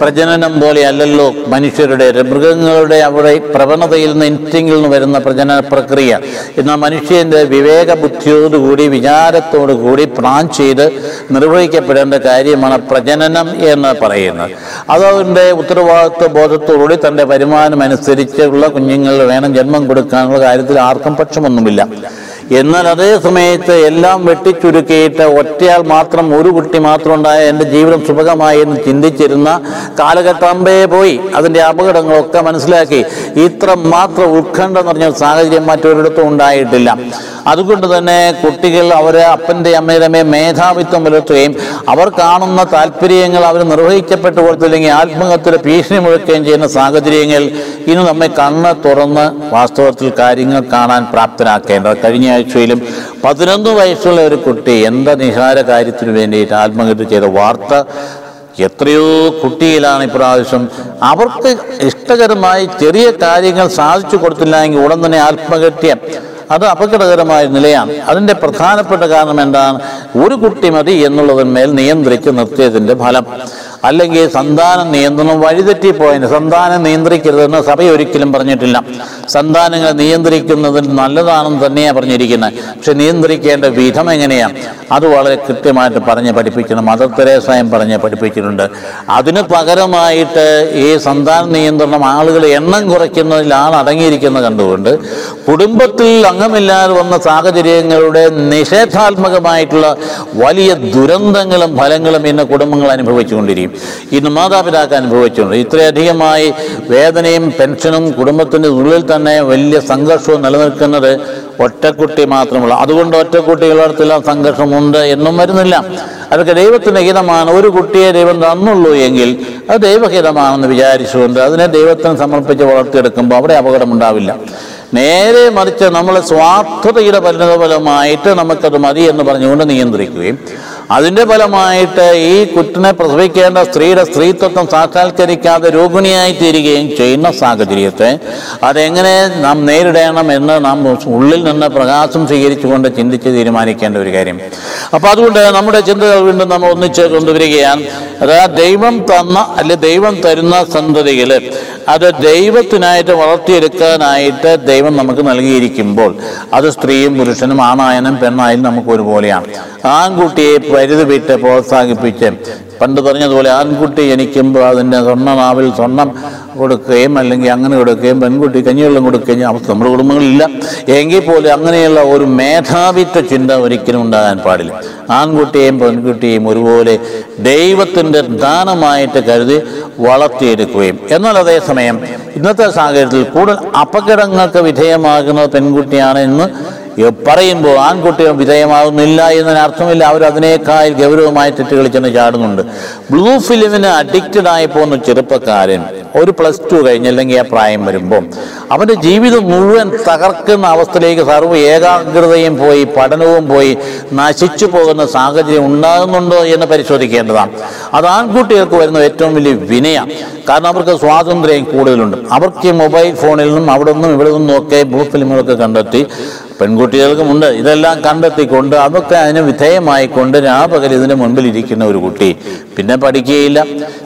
പ്രജനനം പോലെ അല്ലല്ലോ മനുഷ്യരുടെ മൃഗങ്ങളുടെ അവിടെ പ്രവണതയിൽ നിന്ന് ഇൻസ്റ്റിങ്ങിൽ നിന്ന് വരുന്ന പ്രജനന പ്രക്രിയ. എന്നാൽ മനുഷ്യന്റെ വിവേക ബുദ്ധിയോടുകൂടി വിചാരത്തോടു കൂടി പ്ലാൻ ചെയ്ത് നിർവഹിക്കപ്പെടേണ്ട കാര്യമാണ് പ്രജനനം എന്ന് പറയുന്നത്. അതതിന്റെ ഉത്തരവാദിത്വ ബോധത്തോടുകൂടി തന്റെ വരുമാനം അനുസരിച്ചുള്ള കുഞ്ഞുങ്ങൾ വേണം ജന്മം കൊടുക്കാനുള്ള കാര്യത്തിൽ ആർക്കും പക്ഷമൊന്നുമില്ല. എന്നാൽ അതേ സമയത്ത് എല്ലാം വെട്ടിച്ചുരുക്കിയിട്ട് ഒറ്റയാൾ മാത്രം ഒരു കുട്ടി മാത്രം ഉണ്ടായ എന്റെ ജീവിതം സുഭകമായി എന്ന് ചിന്തിച്ചിരുന്ന കാലഘട്ടമ്പേ പോയി. അതിന്റെ അപകടങ്ങളൊക്കെ മനസ്സിലാക്കി. ഇത്ര മാത്രം ഉത്കണ്ഠ നിറഞ്ഞ സാഹചര്യം മറ്റൊരിടത്തും ഉണ്ടായിട്ടില്ല. അതുകൊണ്ട് തന്നെ കുട്ടികൾ അവരെ അപ്പന്റെ അമ്മയുടെ മേധാവിത്വം പുലർത്തുകയും അവർ കാണുന്ന താല്പര്യങ്ങൾ അവർ നിർവഹിക്കപ്പെട്ടു കൊടുത്തില്ലെങ്കിൽ ആത്മഹത്യയുടെ ഭീഷണി മുഴക്കുകയും ചെയ്യുന്ന സാഹചര്യങ്ങൾ ഇന്ന് നമ്മെ കണ്ണ് തുറന്ന് വാസ്തവത്തിൽ കാര്യങ്ങൾ കാണാൻ പ്രാപ്തരാക്കേണ്ടത്. കഴിഞ്ഞ ആഴ്ചയിലും പതിനൊന്ന് വയസ്സുള്ള ഒരു കുട്ടി എന്താ നിഹാര കാര്യത്തിന് വേണ്ടിയിട്ട് ആത്മഹത്യ ചെയ്ത വാർത്ത എത്രയോ കുട്ടിയിലാണ് ഇപ്രാവശ്യം അവർക്ക് ഇഷ്ടകരമായി ചെറിയ കാര്യങ്ങൾ സാധിച്ചു കൊടുത്തില്ല എങ്കിൽ ഉടൻ തന്നെ ആത്മഹത്യ. അത് അപകടകരമായ നിലയാണ്. അതിന്റെ പ്രധാനപ്പെട്ട കാരണം എന്താണ്? ഒരു കുട്ടി മതി എന്നുള്ളതിന്മേൽ നിയന്ത്രിച്ച് നിർത്തിയതിന്റെ ഫലം. അല്ലെങ്കിൽ സന്താന നിയന്ത്രണം വഴിതെറ്റിപ്പോയതിന് സന്താനം നിയന്ത്രിക്കരുതെന്ന് സഭ ഒരിക്കലും പറഞ്ഞിട്ടില്ല. സന്താനങ്ങളെ നിയന്ത്രിക്കുന്നതിൽ നല്ലതാണെന്ന് തന്നെയാണ് പറഞ്ഞിരിക്കുന്നത് പക്ഷെ നിയന്ത്രിക്കേണ്ട വിധം എങ്ങനെയാണ് അത് വളരെ കൃത്യമായിട്ട് പറഞ്ഞ് പഠിപ്പിക്കണം. മദർ തെരേസായും പറഞ്ഞ് പഠിപ്പിച്ചിട്ടുണ്ട് അതിന് പകരമായിട്ട് ഈ സന്താന നിയന്ത്രണം ആളുകൾ എണ്ണം കുറയ്ക്കുന്നതിലാണ് അടങ്ങിയിരിക്കുന്നത് കണ്ടുകൊണ്ട് കുടുംബത്തിൽ അംഗമില്ലാതെ വന്ന സാഹചര്യങ്ങളുടെ നിഷേധാത്മകമായിട്ടുള്ള വലിയ ദുരന്തങ്ങളും ഫലങ്ങളും ഇന്ന് കുടുംബങ്ങൾ അനുഭവിച്ചുകൊണ്ടിരിക്കും. ഇന്ന് മാതാപിതാക്കൾ അനുഭവിച്ചുകൊണ്ട് ഇത്രയധികമായി വേദനയും പെൻഷനും കുടുംബത്തിന്റെ ഉള്ളിൽ തന്നെ വലിയ സംഘർഷവും നിലനിൽക്കുന്നത് ഒറ്റക്കുട്ടി മാത്രമുള്ള. അതുകൊണ്ട് ഒറ്റക്കുട്ടികളടുത്തെല്ലാം സംഘർഷമുണ്ട് എന്നും വരുന്നില്ല. അതൊക്കെ ദൈവത്തിന്റെ ഹിതമാണ്. ഒരു കുട്ടിയെ ദൈവം തന്നുള്ളൂ എങ്കിൽ അത് ദൈവഹിതമാണെന്ന് വിചാരിച്ചുകൊണ്ട് അതിനെ ദൈവത്തിന് സമർപ്പിച്ച് വളർത്തിയെടുക്കുമ്പോൾ അവിടെ അപകടമുണ്ടാവില്ല. നേരെ മറിച്ച് നമ്മൾ സ്വാർത്ഥതയുടെ പരിണതഫലമായിട്ട് നമുക്കത് മതി എന്ന് പറഞ്ഞുകൊണ്ട് നിയന്ത്രിക്കുകയും അതിന്റെ ഫലമായിട്ട് ഈ കുട്ടിനെ പ്രസവിക്കേണ്ട സ്ത്രീയുടെ സ്ത്രീത്വം സാക്ഷാത്കരിക്കാതെ രോഗിണിയായി തീരുകയും ചെയ്യുന്ന സാഹചര്യത്തെ അതെങ്ങനെ നാം നേരിടണം എന്ന് നാം ഉള്ളിൽ നിന്ന് പ്രകാശം സ്വീകരിച്ചുകൊണ്ട് ചിന്തിച്ച് തീരുമാനിക്കേണ്ട ഒരു കാര്യം. അപ്പോൾ അതുകൊണ്ട് നമ്മുടെ ചിന്തകൾ വീണ്ടും നമ്മൾ ഒന്നിച്ച് കൊണ്ടുവരികയാണ്. അതായത് ദൈവം തന്ന അല്ലെ ദൈവം തരുന്ന സന്തതികൾ അത് ദൈവത്തിനായിട്ട് വളർത്തിയെടുക്കാനായിട്ട് ദൈവം നമുക്ക് നൽകിയിരിക്കുമ്പോൾ അത് സ്ത്രീയും പുരുഷനും ആണായനും പെണ്ണായാലും നമുക്ക് ഒരുപോലെയാണ്. ആൺകുട്ടിയെ പരിധി വിട്ട് പ്രോത്സാഹിപ്പിച്ച്. പണ്ട് പറഞ്ഞതുപോലെ ആൺകുട്ടി ജനിക്കുമ്പോൾ അതിന്റെ സ്വർണനാവിൽ സ്വർണം കൊടുക്കുകയും അല്ലെങ്കിൽ അങ്ങനെ കൊടുക്കുകയും പെൺകുട്ടി കഞ്ഞിവെള്ളം കൊടുക്കുകയും. അവസ്ഥ നമ്മുടെ കുടുംബങ്ങളിലില്ല. എങ്കിൽ പോലും അങ്ങനെയുള്ള ഒരു മേധാവിത്വ ചിന്ത ഒരിക്കലും ഉണ്ടാകാൻ പാടില്ല. ആൺകുട്ടിയെയും പെൺകുട്ടിയെയും ഒരുപോലെ ദൈവത്തിന്റെ ദാനമായിട്ട് കരുതി വളർത്തിയെടുക്കുകയും. എന്നാൽ അതേസമയം ഇന്നത്തെ സാഹചര്യത്തിൽ കൂടുതൽ അപകടങ്ങൾക്ക് വിധേയമാകുന്നത് പെൺകുട്ടിയാണ് എന്ന് പറയുമ്പോൾ ആൺകുട്ടികൾ വിധേയമാകുന്നില്ല എന്നതിന് അർത്ഥമില്ല. അവർ അതിനേക്കാൾ ഗൗരവമായി തെറ്റുകളിൽ ചാടുന്നുണ്ട്. ബ്ലൂ ഫിലിമിന് അഡിക്റ്റഡ് ആയി പോകുന്ന ചെറുപ്പക്കാരൻ ഒരു പ്ലസ് ടു കഴിഞ്ഞ് അല്ലെങ്കിൽ ആ പ്രായം വരുമ്പോൾ അവന്റെ ജീവിതം മുഴുവൻ തകർക്കുന്ന അവസ്ഥയിലേക്ക് സർവ ഏകാഗ്രതയും പോയി പഠനവും പോയി നശിച്ചു പോകുന്ന സാഹചര്യം ഉണ്ടാകുന്നുണ്ടോ എന്ന് പരിശോധിക്കേണ്ടതാണ്. അത് ആൺകുട്ടികൾക്ക് വരുന്ന ഏറ്റവും വലിയ വിനയം കാരണം അവർക്ക് സ്വാതന്ത്ര്യം കൂടുതലുണ്ട്. അവർക്ക് മൊബൈൽ ഫോണിൽ നിന്നും അവിടെ നിന്നും ഇവിടെ നിന്നും ഒക്കെ ബ്ലൂ ഫിലിമുകളൊക്കെ കണ്ടെത്തി. പെൺകുട്ടികൾക്കുമുണ്ട്. ഇതെല്ലാം കണ്ടെത്തിക്കൊണ്ട് അതൊക്കെ അതിന് വിധേയമായിക്കൊണ്ട് രാപകൽ ഇതിന് മുൻപിൽ ഇരിക്കുന്ന ഒരു കുട്ടി. പിന്നെ പഠിക്കുകയില്ല.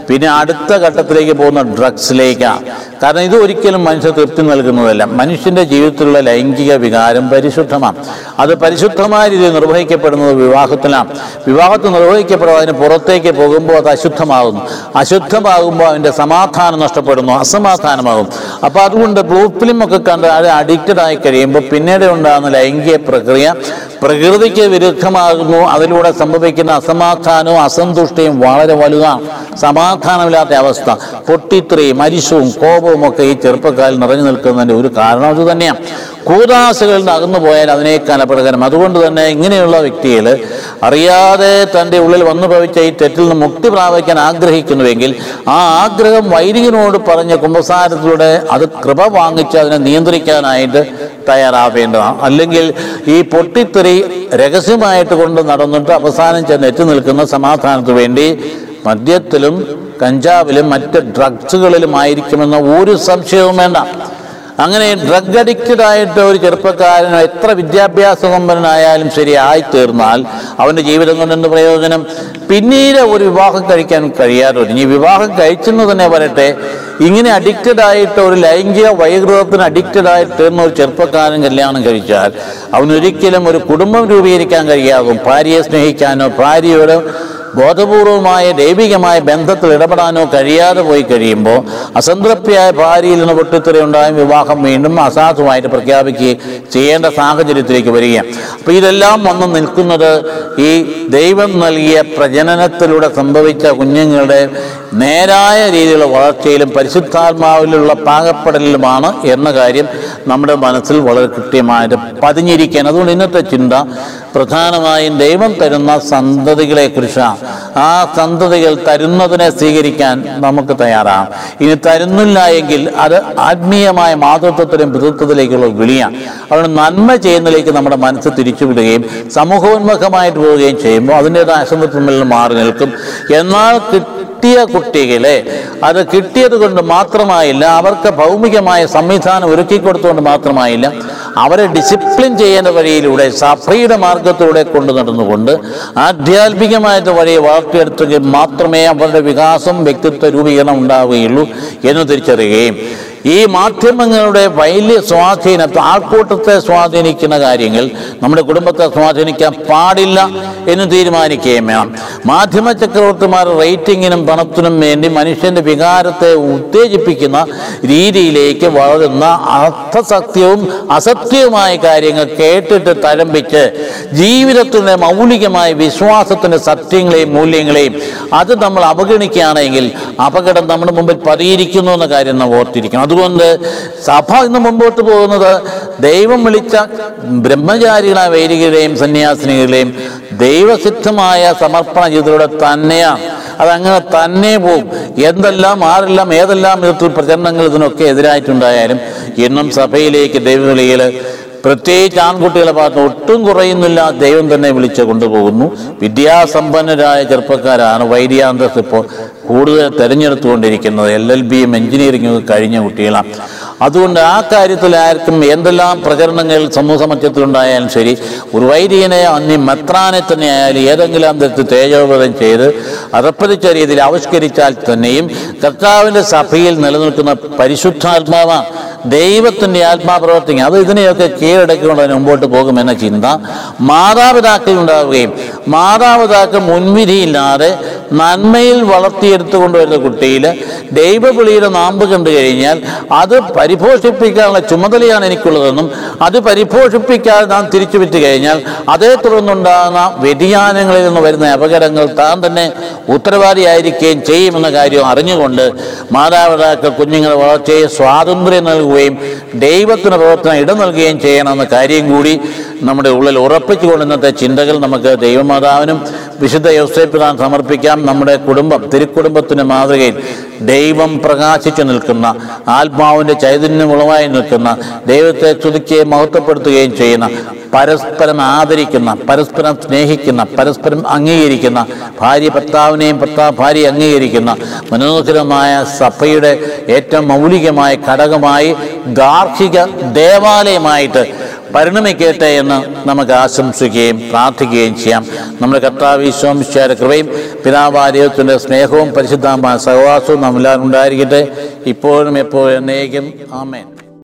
പിന്നെ അടുത്ത ഘട്ടത്തിലേക്ക് പോകുന്ന ഡ്രഗ്സിലേക്കാണ് കാരണം ഇത് ഒരിക്കലും മനുഷ്യ തൃപ്തി നൽകുന്നതല്ല. മനുഷ്യന്റെ ജീവിതത്തിലുള്ള ലൈംഗിക വികാരം പരിശുദ്ധമാണ്. അത് പരിശുദ്ധമായ രീതിയിൽ നിർവഹിക്കപ്പെടുന്നത് വിവാഹത്തിലാണ്. വിവാഹത്തിൽ നിർവഹിക്കപ്പെടുമ്പോൾ അതിന് പുറത്തേക്ക് പോകുമ്പോൾ അത് അശുദ്ധമാകുന്നു. അശുദ്ധമാകുമ്പോൾ അതിന്റെ സമാധാനം നഷ്ടപ്പെടുന്നു. അസമാധാനമാകും അപ്പോൾ അതുകൊണ്ട് ബ്ലൂ ഫിലിം ഒക്കെ കണ്ട് അത് അഡിക്റ്റഡ് ആയി കഴിയുമ്പോൾ പിന്നീട് ഉണ്ടാകുന്ന ലൈംഗിക പ്രക്രിയ. പ്രകൃതിക്ക് വിരുദ്ധമാകുന്നു. അതിലൂടെ സംഭവിക്കുന്ന അസമാധാനവും അസന്തുഷ്ടിയും വളരെ വലുതാണ് സമാധാനമില്ലാത്ത അവസ്ഥ. പൊട്ടിത്രയും അരിശവും കോപവും ഒക്കെ ഈ ചെറുപ്പക്കാരിൽ നിറഞ്ഞു നിൽക്കുന്നതിന്റെ ഒരു കാരണം അത് തന്നെയാണ്. കൂതാശകളിൽ നിന്ന് അകന്നു പോയാൽ അതിനേക്കാൾ അപകടകരം. അതുകൊണ്ട് തന്നെ ഇങ്ങനെയുള്ള വ്യക്തിയിൽ അറിയാതെ തന്റെ ഉള്ളിൽ വന്നു ഭവിച്ച ഈ തെറ്റിൽ നിന്ന് മുക്തി പ്രാപിക്കാൻ ആഗ്രഹിക്കുന്നുവെങ്കിൽ ആ ആഗ്രഹം വൈദികനോട് പറഞ്ഞ കുംഭസാരത്തിലൂടെ അത് കൃപ വാങ്ങിച്ച് അതിനെ നിയന്ത്രിക്കാനായിട്ട് തയ്യാറാവേണ്ടതാണ്. അല്ലെങ്കിൽ ഈ പൊട്ടിത്തെറി രഹസ്യമായിട്ട് കൊണ്ട് നടന്നിട്ട് അവസാനം ചെന്ന് എത്തി നിൽക്കുന്ന സമാധാനത്തിന് വേണ്ടി മദ്യത്തിലും കഞ്ചാവിലും മറ്റ് ഡ്രഗ്സുകളിലുമായിരിക്കുമെന്ന ഒരു സംശയവും വേണ്ട. അങ്ങനെ ഡ്രഗ് അഡിക്റ്റഡ് ആയിട്ട് ഒരു ചെറുപ്പക്കാരൻ എത്ര വിദ്യാഭ്യാസ സമ്പന്നനായാലും ശരി ആയിത്തീർന്നാൽ അവന്റെ ജീവിതം കൊണ്ട് എന്ത് പ്രയോജനം? പിന്നീട് ഒരു വിവാഹം കഴിക്കാൻ കഴിയാതെ ഇനി വിവാഹം കഴിച്ചെന്ന് തന്നെ വരട്ടെ ഇങ്ങനെ അഡിക്റ്റഡ് ആയിട്ട് ഒരു ലൈംഗിക വൈകൃതത്തിന് അഡിക്റ്റഡ് ആയിട്ട് തീർന്ന ഒരു ചെറുപ്പക്കാരൻ കല്യാണം കഴിച്ചാൽ അവനൊരിക്കലും ഒരു കുടുംബം രൂപീകരിക്കാൻ കഴിയാകും ഭാര്യയെ സ്നേഹിക്കാനോ ഭാര്യയോട് ബോധപൂർവമായ ദൈവികമായ ബന്ധത്തിൽ ഇടപെടാനോ കഴിയാതെ പോയി കഴിയുമ്പോൾ അസംതൃപ്തിയായ ഭാര്യയിൽ നിന്ന് പൊട്ടിത്തെറിയുണ്ടായും വിവാഹം വീണ്ടും അസാധുവായിട്ട് പ്രഖ്യാപിക്കുകയും ചെയ്യേണ്ട സാഹചര്യത്തിലേക്ക് വരികയാണ്. അപ്പോൾ ഇതെല്ലാം വന്ന് നിൽക്കുന്നത് ഈ ദൈവം നൽകിയ പ്രജനനത്തിലൂടെ സംഭവിച്ച കുഞ്ഞുങ്ങളുടെ നേരായ രീതിയിലുള്ള വളർച്ചയിലും പരിശുദ്ധാത്മാവിലുള്ള പാകപ്പെടലിലുമാണ് എന്ന കാര്യം നമ്മുടെ മനസ്സിൽ വളരെ കൃത്യമായിട്ട് പതിഞ്ഞിരിക്കാൻ അതുകൊണ്ട് ഇന്നത്തെ ചിന്ത പ്രധാനമായും ദൈവം തരുന്ന സന്തതികളെക്കുറിച്ചാണ്. ആ സന്തതികൾ തരുന്നതിനെ സ്വീകരിക്കാൻ നമുക്ക് തയ്യാറാണ് ഇനി തരുന്നില്ല എങ്കിൽ അത് ആത്മീയമായ മാതൃത്വത്തിലും പിതൃത്വത്തിലേക്കുള്ള വിളിയാണ്. അതുകൊണ്ട് നന്മ ചെയ്യുന്നതിലേക്ക് നമ്മുടെ മനസ്സ് തിരിച്ചുവിടുകയും സമൂഹോന്മുഖമായിട്ട് പോവുകയും ചെയ്യുമ്പോൾ അതിന്റെതായ നിന്ന് മാറി നിൽക്കും. എന്നാൽ കിട്ടിയ കുട്ടികളെ അത് കിട്ടിയത് കൊണ്ട് മാത്രമായില്ല അവർക്ക് ഭൗമികമായ സംവിധാനം ഒരുക്കി കൊടുത്തുകൊണ്ട് മാത്രമായില്ല അവരെ ഡിസിപ്ലിൻ ചെയ്യുന്ന വഴിയിലൂടെ സഫ്രീയുടെ മാർഗത്തിലൂടെ കൊണ്ടു നടന്നുകൊണ്ട് ആധ്യാത്മികമായിട്ട് വഴിയെ വളർത്തിയെടുത്തെങ്കിൽ മാത്രമേ അവരുടെ വികാസം വ്യക്തിത്വ രൂപീകരണം ഉണ്ടാവുകയുള്ളൂ എന്ന് തിരിച്ചറിയുകയും ഈ മാധ്യമങ്ങളുടെ വലിയ സ്വാധീനത്തെ ആൾക്കൂട്ടത്തെ സ്വാധീനിക്കുന്ന കാര്യങ്ങൾ നമ്മുടെ കുടുംബത്തെ സ്വാധീനിക്കാൻ പാടില്ല എന്ന് തീരുമാനിക്കുകയും വേണം. മാധ്യമ ചക്രവർത്തിമാർ റേറ്റിങ്ങിനും പണത്തിനും വേണ്ടി മനുഷ്യന്റെ വികാരത്തെ ഉത്തേജിപ്പിക്കുന്ന രീതിയിലേക്ക് വളരുന്ന അർത്ഥസത്യവും അസത്യവുമായ കാര്യങ്ങൾ കേട്ടിട്ട് തരംഭിച്ച് ജീവിതത്തിന്റെ മൗലികമായ വിശ്വാസത്തിന്റെ സത്യങ്ങളെയും മൂല്യങ്ങളെയും അത് നമ്മൾ അവഗണിക്കുകയാണെങ്കിൽ അപകടം നമ്മുടെ മുമ്പിൽ പതിയിരിക്കുന്നു എന്ന കാര്യം നാം ഓർത്തിരിക്കണം. അതുകൊണ്ട് സഭ ഇന്ന് മുമ്പോട്ട് പോകുന്നത് ദൈവം വിളിച്ച ബ്രഹ്മചാരികളായ വൈദികരെയും സന്യാസിനികളെയും ദൈവസിദ്ധമായ സമർപ്പണ ജീവിതത്തിലൂടെ തന്നെയാണ് അതങ്ങനെ തന്നെ പോവും. എന്തെല്ലാം ആരെല്ലാം ഏതെല്ലാം വിധത്തിൽ പ്രചരണങ്ങൾ ഇതിനൊക്കെ എതിരായിട്ടുണ്ടായാലും ഇന്നും സഭയിലേക്ക് ദൈവവിളികൾ പ്രത്യേകിച്ച് ആൺകുട്ടികളെ ഭാഗത്ത് ഒട്ടും കുറയുന്നില്ല. ദൈവം തന്നെ വിളിച്ച് കൊണ്ടുപോകുന്നു. വിദ്യാസമ്പന്നരായ ചെറുപ്പക്കാരാണ് വൈദ്യാന്തസ് ഇപ്പോൾ കൂടുതൽ തിരഞ്ഞെടുത്തുകൊണ്ടിരിക്കുന്നത് എൽ എൽ ബിയും എഞ്ചിനീയറിംഗും എഞ്ചിനീയറിംഗ് കഴിഞ്ഞ കുട്ടികളാണ്. അതുകൊണ്ട് ആ കാര്യത്തിൽ ആർക്കും എന്തെല്ലാം പ്രചരണങ്ങൾ സമൂഹ മധ്യത്തിലുണ്ടായാലും ശരി ഒരു വൈദികനെ അന്നി മെത്രാനെ തന്നെ ആയാലും ഏതെങ്കിലും തരത്തിൽ തേജോപതം ചെയ്ത് അറപ്പതിച്ച രീതിയിൽ ആവിഷ്കരിച്ചാൽ തന്നെയും കർത്താവിന്റെ സഭയിൽ നിലനിൽക്കുന്ന പരിശുദ്ധാത്മാവാണ് ദൈവത്തിന്റെ ആത്മാപ്രവർത്തിക്കുക അത് ഇതിനെയൊക്കെ കീഴടക്കിക്കൊണ്ട് അതിന് മുമ്പോട്ട് പോകുമെന്ന ചിന്ത മാതാപിതാക്കൾ ഉണ്ടാവുകയും മാതാപിതാക്കൾ മുൻവിധിയില്ലാതെ നന്മയിൽ വളർത്തിയെടുത്തു കൊണ്ടുവരുന്ന കുട്ടിയിൽ ദൈവവിളിയുടെ നാമ്പ് കണ്ടു കഴിഞ്ഞാൽ അത് പരിപോഷിപ്പിക്കാനുള്ള ചുമതലയാണ് എനിക്കുള്ളതെന്നും അത് പരിപോഷിപ്പിക്കാതെ നാം തിരിച്ചു വിറ്റ് കഴിഞ്ഞാൽ അതേ തുടർന്നുണ്ടാകുന്ന വ്യതിയാനങ്ങളിൽ നിന്ന് വരുന്ന അപകടങ്ങൾ താൻ തന്നെ ഉത്തരവാദിയായിരിക്കുകയും ചെയ്യുമെന്ന കാര്യം അറിഞ്ഞുകൊണ്ട് മാതാപിതാക്കൾ കുഞ്ഞുങ്ങളുടെ വളർച്ചയെ സ്വാതന്ത്ര്യം നൽകുകയും ദൈവത്തിന് പ്രവർത്തനം ഇടം നൽകുകയും ചെയ്യണമെന്ന കാര്യം കൂടി നമ്മുടെ ഉള്ളിൽ ഉറപ്പിച്ചുകൊണ്ട് ഇന്നത്തെ ചിന്തകൾ നമുക്ക് ദൈവമാതാവിനും വിശുദ്ധ യോസേപ്പിനാൻ സമർപ്പിക്കാം. നമ്മുടെ കുടുംബം തിരുക്കുടുംബത്തിന് മാതൃകയിൽ ദൈവം പ്രകാശിച്ചു നിൽക്കുന്ന ആത്മാവിന്റെ ചൈതന്യം ഉളവായി നിൽക്കുന്ന ദൈവത്തെ ചുതുക്കുകയും മഹത്വപ്പെടുത്തുകയും ചെയ്യുന്ന പരസ്പരം ആദരിക്കുന്ന പരസ്പരം സ്നേഹിക്കുന്ന പരസ്പരം അംഗീകരിക്കുന്ന ഭാര്യ ഭർത്താവിനെയും ഭർത്താവ് ഭാര്യ അംഗീകരിക്കുന്ന മനോഹരമായ സഭയുടെ ഏറ്റവും മൗലികമായ ഘടകമായി ഗാർഹിക ദേവാലയമായിട്ട് പരിണമിക്കട്ടെ എന്ന് നമുക്ക് ആശംസിക്കുകയും പ്രാർത്ഥിക്കുകയും ചെയ്യാം. നമ്മുടെ കർത്താവ് ഈശോമിശാര കൃപയും പിതാവാര്യത്തിന്റെ സ്നേഹവും പരിശുദ്ധമായ സഹവാസവും നമ്മളെല്ലാവരും ഉണ്ടായിരിക്കട്ടെ ഇപ്പോഴും എപ്പോഴും എന്നേക്കും. ആമേൻ.